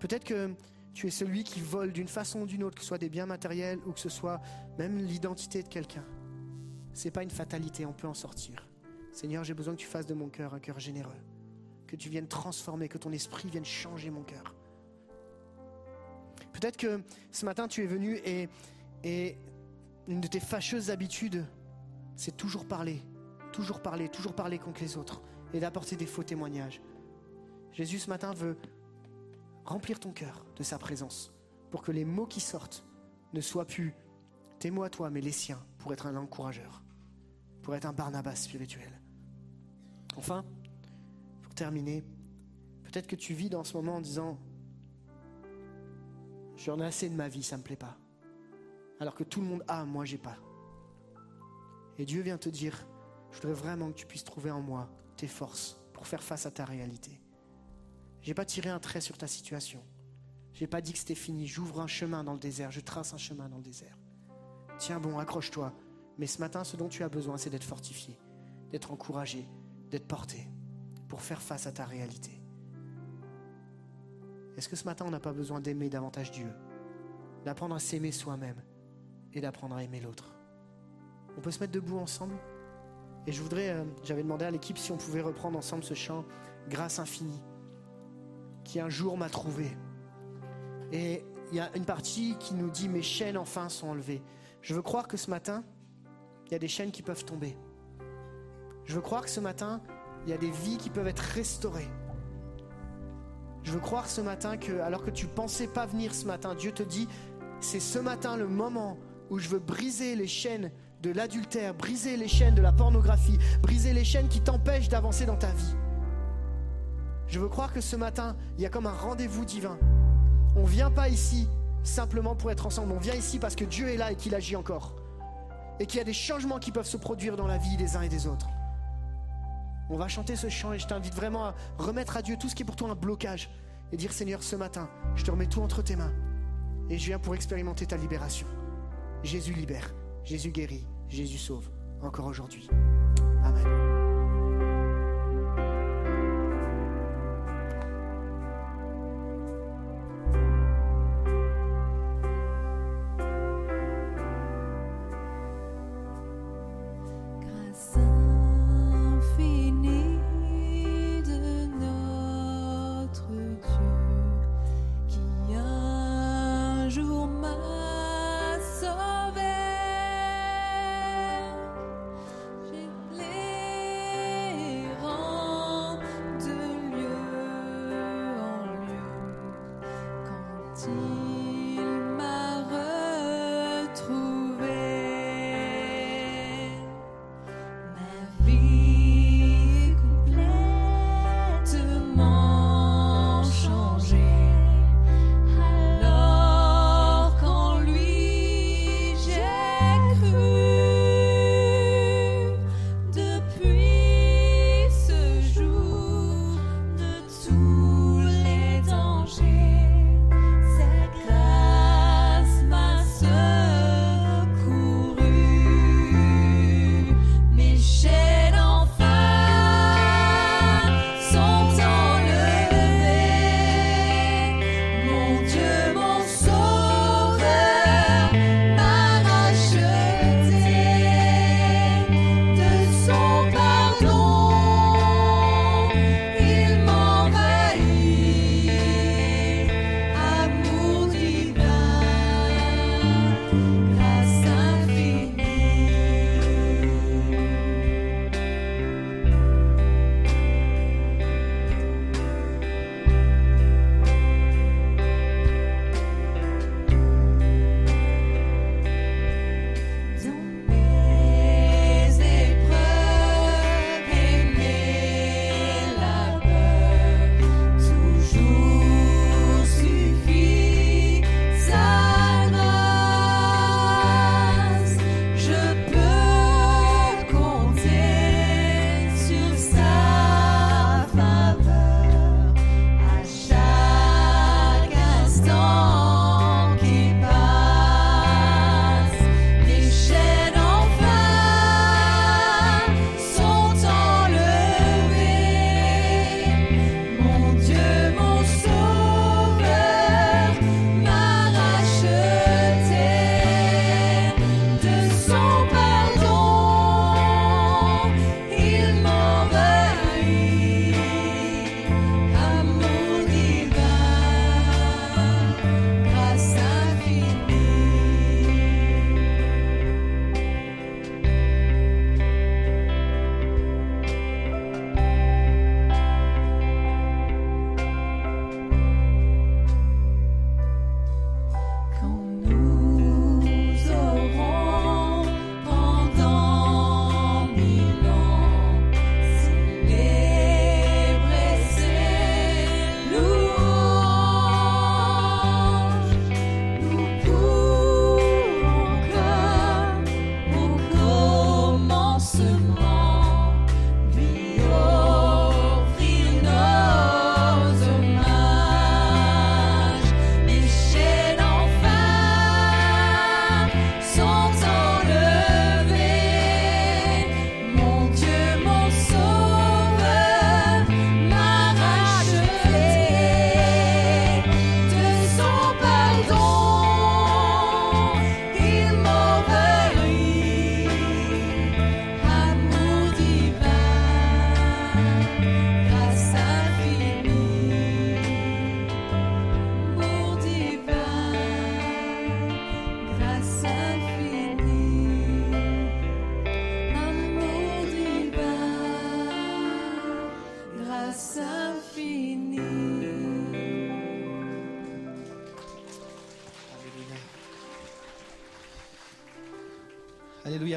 Peut-être que tu es celui qui vole d'une façon ou d'une autre, que ce soit des biens matériels ou que ce soit même l'identité de quelqu'un. Ce n'est pas une fatalité, on peut en sortir. Seigneur, j'ai besoin que tu fasses de mon cœur un cœur généreux, que tu viennes transformer, que ton esprit vienne changer mon cœur. Peut-être que ce matin tu es venu et, et une de tes fâcheuses habitudes, c'est toujours parler, toujours parler, toujours parler contre les autres et d'apporter des faux témoignages. Jésus ce matin veut remplir ton cœur de sa présence pour que les mots qui sortent ne soient plus tes mots à toi, mais les siens, pour être un encourageur, pour être un Barnabas spirituel. Enfin, pour terminer, peut-être que tu vis dans ce moment en disant J'en ai assez de ma vie, ça ne me plaît pas. Alors que tout le monde a, moi j'ai pas. Et Dieu vient te dire Je voudrais vraiment que tu puisses trouver en moi tes forces pour faire face à ta réalité. J'ai pas tiré un trait sur ta situation. J'ai pas dit que c'était fini. J'ouvre un chemin dans le désert. Je trace un chemin dans le désert. Tiens bon, accroche-toi. Mais ce matin, ce dont tu as besoin, c'est d'être fortifié, d'être encouragé, d'être porté pour faire face à ta réalité. Est-ce que ce matin, on n'a pas besoin d'aimer davantage Dieu, d'apprendre à s'aimer soi-même et d'apprendre à aimer l'autre? On peut se mettre debout ensemble? Et je voudrais, euh, j'avais demandé à l'équipe si on pouvait reprendre ensemble ce chant Grâce infinie qui un jour m'a trouvé. Et il y a une partie qui nous dit mes chaînes enfin sont enlevées. Je veux croire que ce matin, il y a des chaînes qui peuvent tomber. Je veux croire que ce matin, il y a des vies qui peuvent être restaurées. Je veux croire ce matin que, alors que tu pensais pas venir ce matin, Dieu te dit, c'est ce matin le moment où je veux briser les chaînes de l'adultère, briser les chaînes de la pornographie, briser les chaînes qui t'empêchent d'avancer dans ta vie. Je veux croire que ce matin, il y a comme un rendez-vous divin. On ne vient pas ici simplement pour être ensemble, on vient ici parce que Dieu est là et qu'il agit encore. Et qu'il y a des changements qui peuvent se produire dans la vie des uns et des autres. On va chanter ce chant et je t'invite vraiment à remettre à Dieu tout ce qui est pour toi un blocage et dire Seigneur, ce matin, je te remets tout entre tes mains et je viens pour expérimenter ta libération. Jésus libère, Jésus guérit, Jésus sauve, encore aujourd'hui. Amen.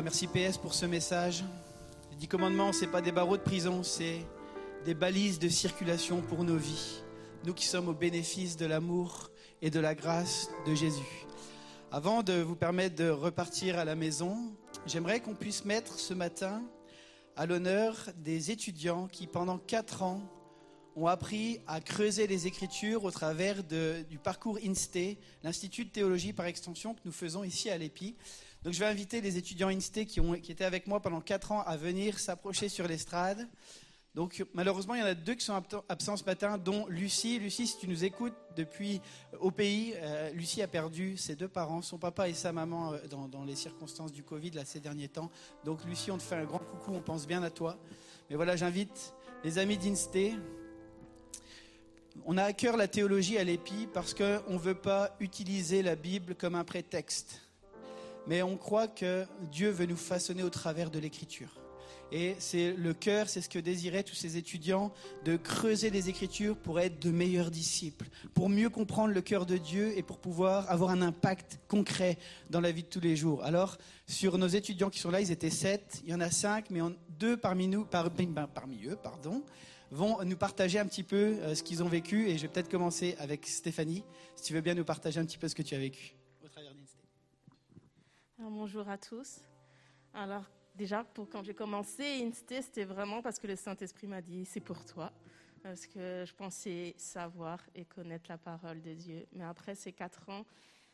Merci PS pour ce message. Les dix commandements, ce n'est pas des barreaux de prison, c'est des balises de circulation pour nos vies. Nous qui sommes au bénéfice de l'amour et de la grâce de Jésus. Avant de vous permettre de repartir à la maison, j'aimerais qu'on puisse mettre ce matin à l'honneur des étudiants qui, pendant quatre ans, ont appris à creuser les Écritures au travers du parcours INSTE, l'Institut de théologie par extension que nous faisons ici à l'EPI. Donc je vais inviter les étudiants INSTE qui, étaient avec moi pendant quatre ans à venir s'approcher sur l'estrade. Donc malheureusement, il y en a deux qui sont absents ce matin, dont Lucie. Lucie, si tu nous écoutes depuis euh, au pays, euh, Lucie a perdu ses deux parents, son papa et sa maman, euh, dans, les circonstances du Covid ces derniers temps. Donc Lucie, on te fait un grand coucou, on pense bien à toi. Mais voilà, j'invite les amis d'Inste. On a à cœur la théologie à l'EPI parce qu'on ne veut pas utiliser la Bible comme un prétexte. Mais on croit que Dieu veut nous façonner au travers de l'Écriture. Et c'est le cœur, c'est ce que désiraient tous ces étudiants, de creuser les Écritures pour être de meilleurs disciples, pour mieux comprendre le cœur de Dieu et pour pouvoir avoir un impact concret dans la vie de tous les jours. Alors, sur nos étudiants qui sont là, ils étaient sept, il y en a cinq, mais deux parmi nous, ben, parmi eux, pardon, vont nous partager un petit peu euh, ce qu'ils ont vécu. Et je vais peut-être commencer avec Stéphanie, si tu veux bien nous partager un petit peu ce que tu as vécu Bonjour à tous. Alors, déjà, pour quand j'ai commencé Insta, c'était vraiment parce que le Saint-Esprit m'a dit c'est pour toi. Parce que je pensais savoir et connaître la parole de Dieu. Mais après ces quatre ans,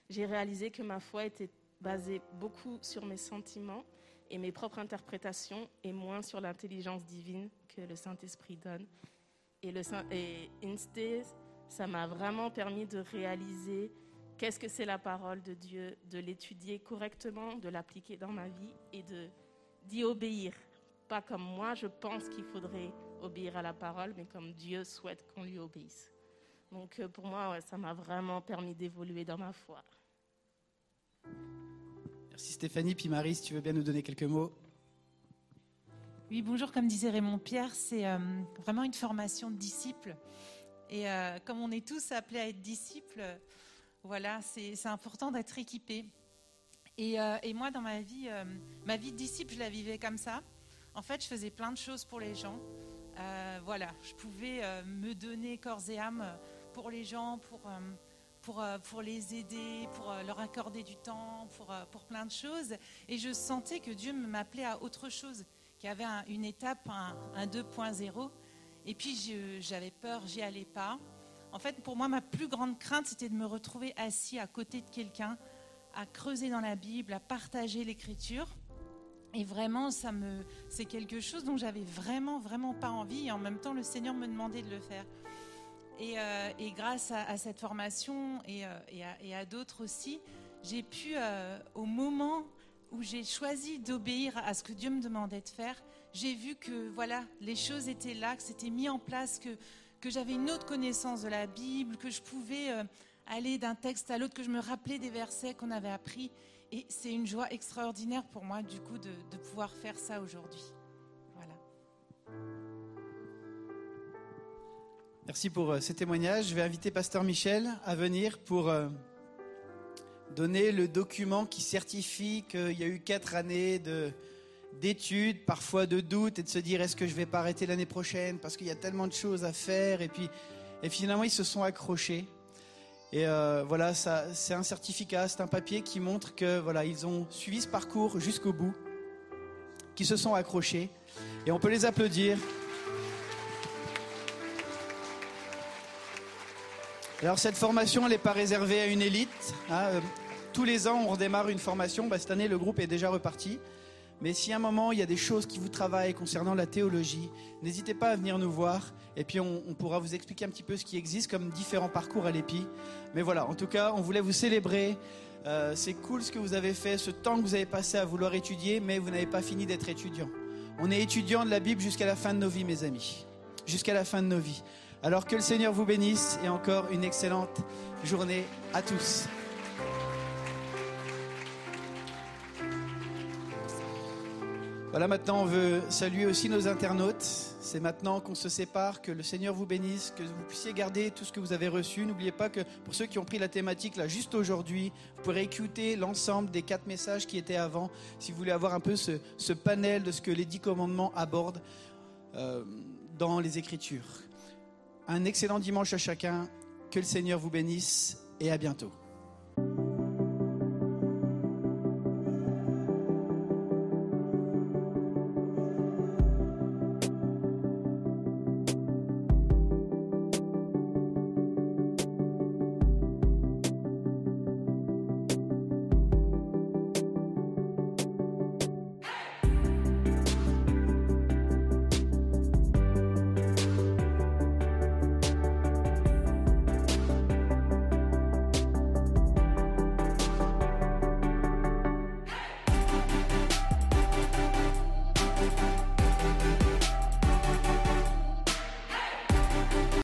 j'ai réalisé que ma foi était basée beaucoup sur mes sentiments et mes propres interprétations et moins sur l'intelligence divine que le Saint-Esprit donne. Et, le Saint, et ça m'a vraiment permis de réaliser qu'est-ce que c'est la parole de Dieu, de l'étudier correctement, de l'appliquer dans ma vie et de d'y obéir? Pas comme moi, je pense qu'il faudrait obéir à la parole, mais comme Dieu souhaite qu'on lui obéisse. Donc euh, pour moi, ça m'a vraiment permis d'évoluer dans ma foi. Merci Stéphanie. Puis Marie, si tu veux bien nous donner quelques mots. Oui, bonjour. Comme disait Raymond Pierre, c'est euh, vraiment une formation de disciples. Et euh, comme on est tous appelés à être disciples, voilà, c'est important d'être équipés. Euh, et, moi, dans ma vie, euh, ma vie de disciple, je la vivais comme ça. En fait, je faisais plein de choses pour les gens. Euh, voilà, je pouvais me donner corps et âme pour les gens, pour, pour, pour les aider, pour leur accorder du temps, pour, pour plein de choses. Et je sentais que Dieu m'appelait à autre chose, qu'il y avait une étape, un 2.0. Et puis, j'avais peur, j'y allais pas. En fait, pour moi, ma plus grande crainte, c'était de me retrouver assis à côté de quelqu'un à creuser dans la Bible, à partager l'écriture. Et vraiment, ça me, c'est quelque chose dont j'avais vraiment, vraiment pas envie. Et en même temps, le Seigneur me demandait de le faire. Et, euh, grâce à, cette formation et, euh, à, d'autres aussi, j'ai pu, euh, au moment où j'ai choisi d'obéir à ce que Dieu me demandait de faire, j'ai vu que voilà, les choses étaient là, que c'était mis en place, que, que j'avais une autre connaissance de la Bible, que je pouvais aller d'un texte à l'autre, que je me rappelais des versets qu'on avait appris. Et c'est une joie extraordinaire pour moi, du coup, de, pouvoir faire ça aujourd'hui. Voilà. Merci pour euh, ces témoignages. Je vais inviter Pasteur Michel à venir pour euh, donner le document qui certifie qu'il y a eu quatre années de d'études, parfois de doutes et de se dire est-ce que je vais pas arrêter l'année prochaine? Parce qu'il y a tellement de choses à faire et puis et finalement ils se sont accrochés et euh, voilà, ça, c'est un certificat, c'est un papier qui montre que voilà, ils ont suivi ce parcours jusqu'au bout, qui se sont accrochés. Et on peut les applaudir. Alors cette formation, elle n'est pas réservée à une élite. Hein. Euh, tous les ans, on redémarre une formation. Bah, cette année, le groupe est déjà reparti. Mais si à un moment, il y a des choses qui vous travaillent concernant la théologie, n'hésitez pas à venir nous voir. Et puis, on, pourra vous expliquer un petit peu ce qui existe comme différents parcours à l'EPI. Mais voilà, en tout cas, on voulait vous célébrer. Euh, c'est cool ce que vous avez fait, ce temps que vous avez passé à vouloir étudier, mais vous n'avez pas fini d'être étudiant. On est étudiant de la Bible jusqu'à la fin de nos vies, mes amis. Jusqu'à la fin de nos vies. Alors que le Seigneur vous bénisse et encore une excellente journée à tous. Voilà, maintenant on veut saluer aussi nos internautes. C'est maintenant qu'on se sépare, que le Seigneur vous bénisse, que vous puissiez garder tout ce que vous avez reçu. N'oubliez pas que pour ceux qui ont pris la thématique là juste aujourd'hui, vous pourrez écouter l'ensemble des quatre messages qui étaient avant, si vous voulez avoir un peu ce, panel de ce que les dix commandements abordent euh, dans les Écritures. Un excellent dimanche à chacun, que le Seigneur vous bénisse et à bientôt.